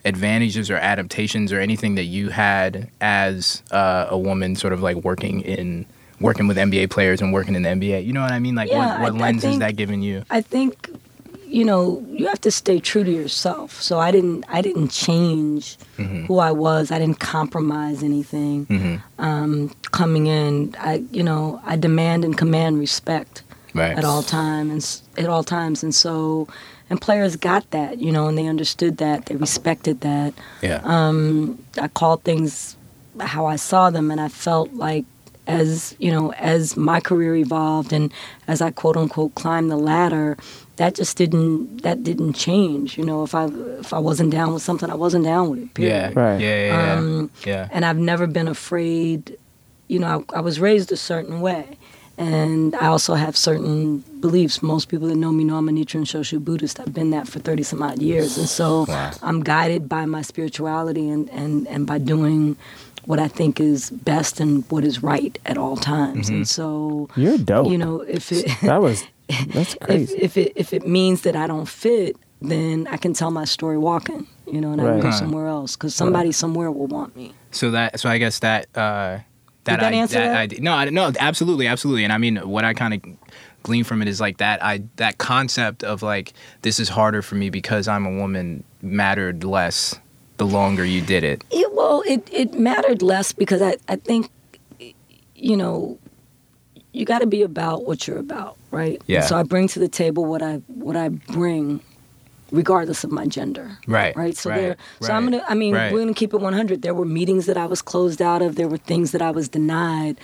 advantages or adaptations or anything that you had as uh, a woman sort of like working in working with NBA players and working in the NBA. You know what I mean? Like Yeah, what, what I- I lens is think- that giving you? I think you know you have to stay true to yourself. So I didn't I didn't change Mm-hmm. who I was. I didn't compromise anything. Um, coming in, I you know I demand and command respect Right. at all times and at all times, and so and players got that, you know, and they understood that, they respected that. Yeah. Um, I called things how I saw them, and I felt like as you know, as my career evolved and as I quote unquote climbed the ladder, that just didn't that didn't change. You know, if I if I wasn't down with something, I wasn't down with it. yeah. Right. Yeah. Yeah. Yeah. Um, yeah. And I've never been afraid. You know, I, I was raised a certain way, And I also have certain beliefs. Most people that know me know I'm a Nichiren Shoshu Buddhist. I've been that for 30 some odd years. And so Wow. I'm guided by my spirituality and, and, and by doing what I think is best and what is right at all times. And so, You're dope. you know, if it that was that's if, crazy. if it if it means that I don't fit, then I can tell my story walking, you know, and I can go Right. somewhere else because somebody somewhere will want me. So that so I guess that uh that, that I, answer that? idea- no I, no absolutely absolutely and I mean what I kind of glean from it is like that I that concept of like this is harder for me because I'm a woman mattered less the longer you did it. It, well, it, it mattered less because I, I think, you know, you got to be about what you're about, right? Yeah. So I bring to the table what I what I bring, regardless of my gender. Right. Right. So right, there. So I'm gonna. I mean, right. we're gonna keep it 100. There were meetings that I was closed out of. There were things that I was denied,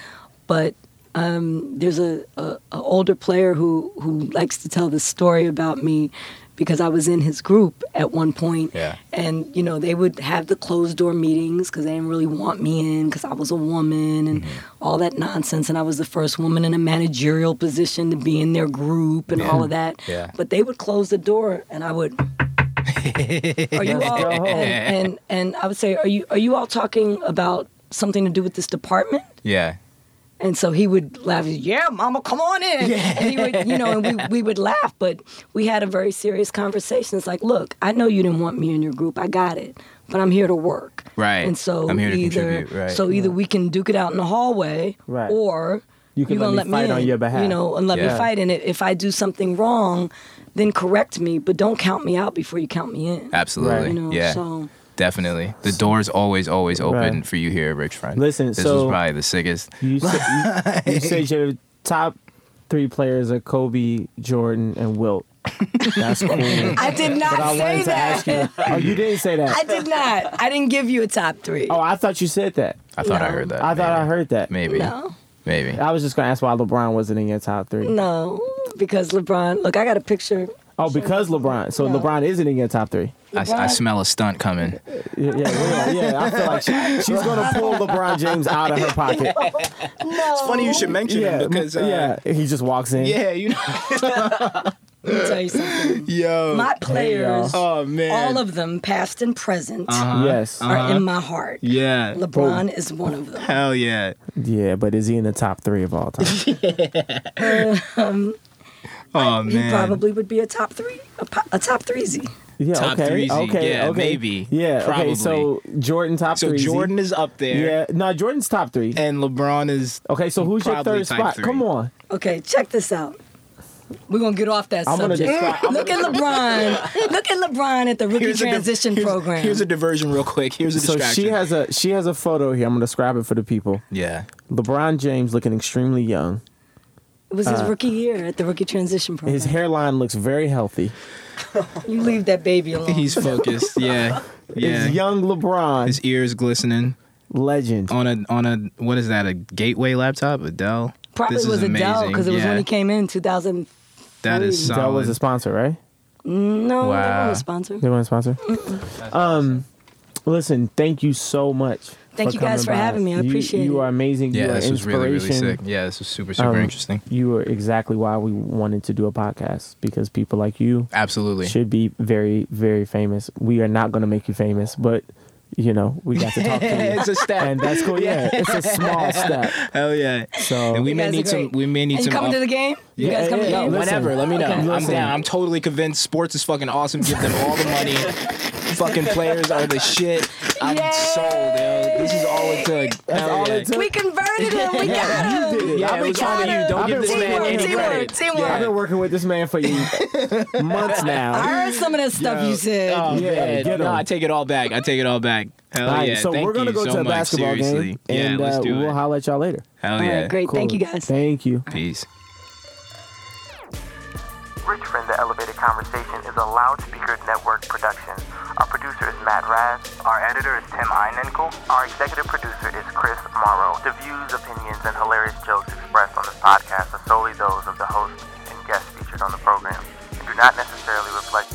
but. Um, there's a, a, a older player who, who likes to tell this story about me because I was in his group at one point, Yeah. and you know they would have the closed door meetings because they didn't really want me in because I was a woman and Mm-hmm. all that nonsense, and I was the first woman in a managerial position to be in their group and all of that. Yeah. But they would close the door, and I would. are you all? And, and and I would say, are you are you all talking about something to do with this department? Yeah. And so he would laugh, yeah, mama, come on in. And he would, you know, and we, we would laugh, but we had a very serious conversation. It's like, look, I know you didn't want me in your group. I got it. But I'm here to work. Right. And so I'm here to either contribute, right. so either we can duke it out in the hallway Right. or You can you're let gonna me let fight me on your behalf. You know, and let Yeah. me fight in it. If I do something wrong, then correct me, but don't count me out before you count me in. Absolutely. Right. You know, yeah. so Definitely. The door's always, always open Right. for you here, Rich Friend. Listen, this so- was probably the sickest. You said, you, you said your top three players are Kobe, Jordan, and Wilt. That's cool. I did not but I say wanted to ask that. you. Oh, you didn't say that. I did not. I didn't give you a top three. oh, I thought you said that. I thought I heard that. I thought I heard that. Maybe. no. Maybe. I was just gonna ask why LeBron wasn't in your top three. No, because LeBron. Look, I got a picture. Oh, because LeBron. So No. LeBron isn't in your top three. I, I smell a stunt coming. Yeah, yeah, yeah. yeah. I feel like she, she's gonna pull LeBron James out of her pocket. No. It's funny you should mention Yeah, him because uh, yeah. He just walks in. yeah, you know, Let me tell you something. yo, My players, oh man, all of them, past and present, Uh-huh. Yes. are Uh-huh. in my heart. yeah, LeBron is one of them. hell yeah, Yeah, but is he in the top three of all time? oh He man, probably would be a top three, a, po- a top threesy. Yeah. Top okay. threesy, Okay. yeah, okay. maybe, Yeah. probably. Okay. So Jordan top so three. Jordan is up there, Yeah. No, Jordan's top three. and LeBron is Okay. So who's your third spot? three. Come on. Okay, check this out. We're gonna get off that I'm subject. describe- Look at LeBron. Look at LeBron at the rookie Here's a di- transition here's- program. Here's a diversion, real quick. Here's a diversion. So distraction. she has a she has a photo here. I'm gonna describe it for the people. yeah, LeBron James looking extremely young. It was his rookie year at the rookie transition program. uh, His hairline looks very healthy. You leave that baby alone. he's focused. Yeah, yeah. His young LeBron, His ears glistening legend. on a on a what is that? A Gateway laptop? A Dell? Probably This was Adele amazing. because it was when he came in 2000. That is That solid. was a sponsor, right? No, they Wow. weren't a sponsor. They weren't a sponsor. Um, listen, thank you so much. Thank you guys for by. having me. I You- appreciate you. it. You are amazing. yeah, you are this was really really sick. Yeah, this was super super Um, interesting. You were exactly why we wanted to do a podcast because people like you Absolutely. should be very, very famous. We are not going to make you famous, but you know we got to talk to you, it's a step. and that's cool. Yeah, it's a small step. Hell yeah. So And we may need some. We may need And you some. coming up- to the game? You Yeah, guys coming yeah, to the game? listen. Whenever, let me know. Okay. I'm down. I'm totally convinced. Sports is fucking awesome. Give them all the money. fucking players are the shit. I'm Yay. sold, yo. This is all it took. That's all it took. We converted him. We got him. You did it. Yeah, I've been was all trying you. Don't I've give been this man working any with. Teamwork, credit. teamwork. I've been working with this man for months now. I heard some of that stuff Yo. you said. Oh, Yeah, man. get No, 'em. I take it all back. I take it all back. Hell All right, yeah. so Thank we're gonna go so to a basketball Seriously. game, Yeah, and let's uh, do we'll it. holler at y'all later. Hell yeah. right, great. Thank you guys. Thank you. Peace. Rich Friend The Elevated Conversation is a loudspeaker network production. Our producer is Matt Raz. Our editor is Tim Einenkel. Our executive producer is Chris Morrow. The views, opinions, and hilarious jokes expressed on this podcast are solely those of the host and guests featured on the program and do not necessarily reflect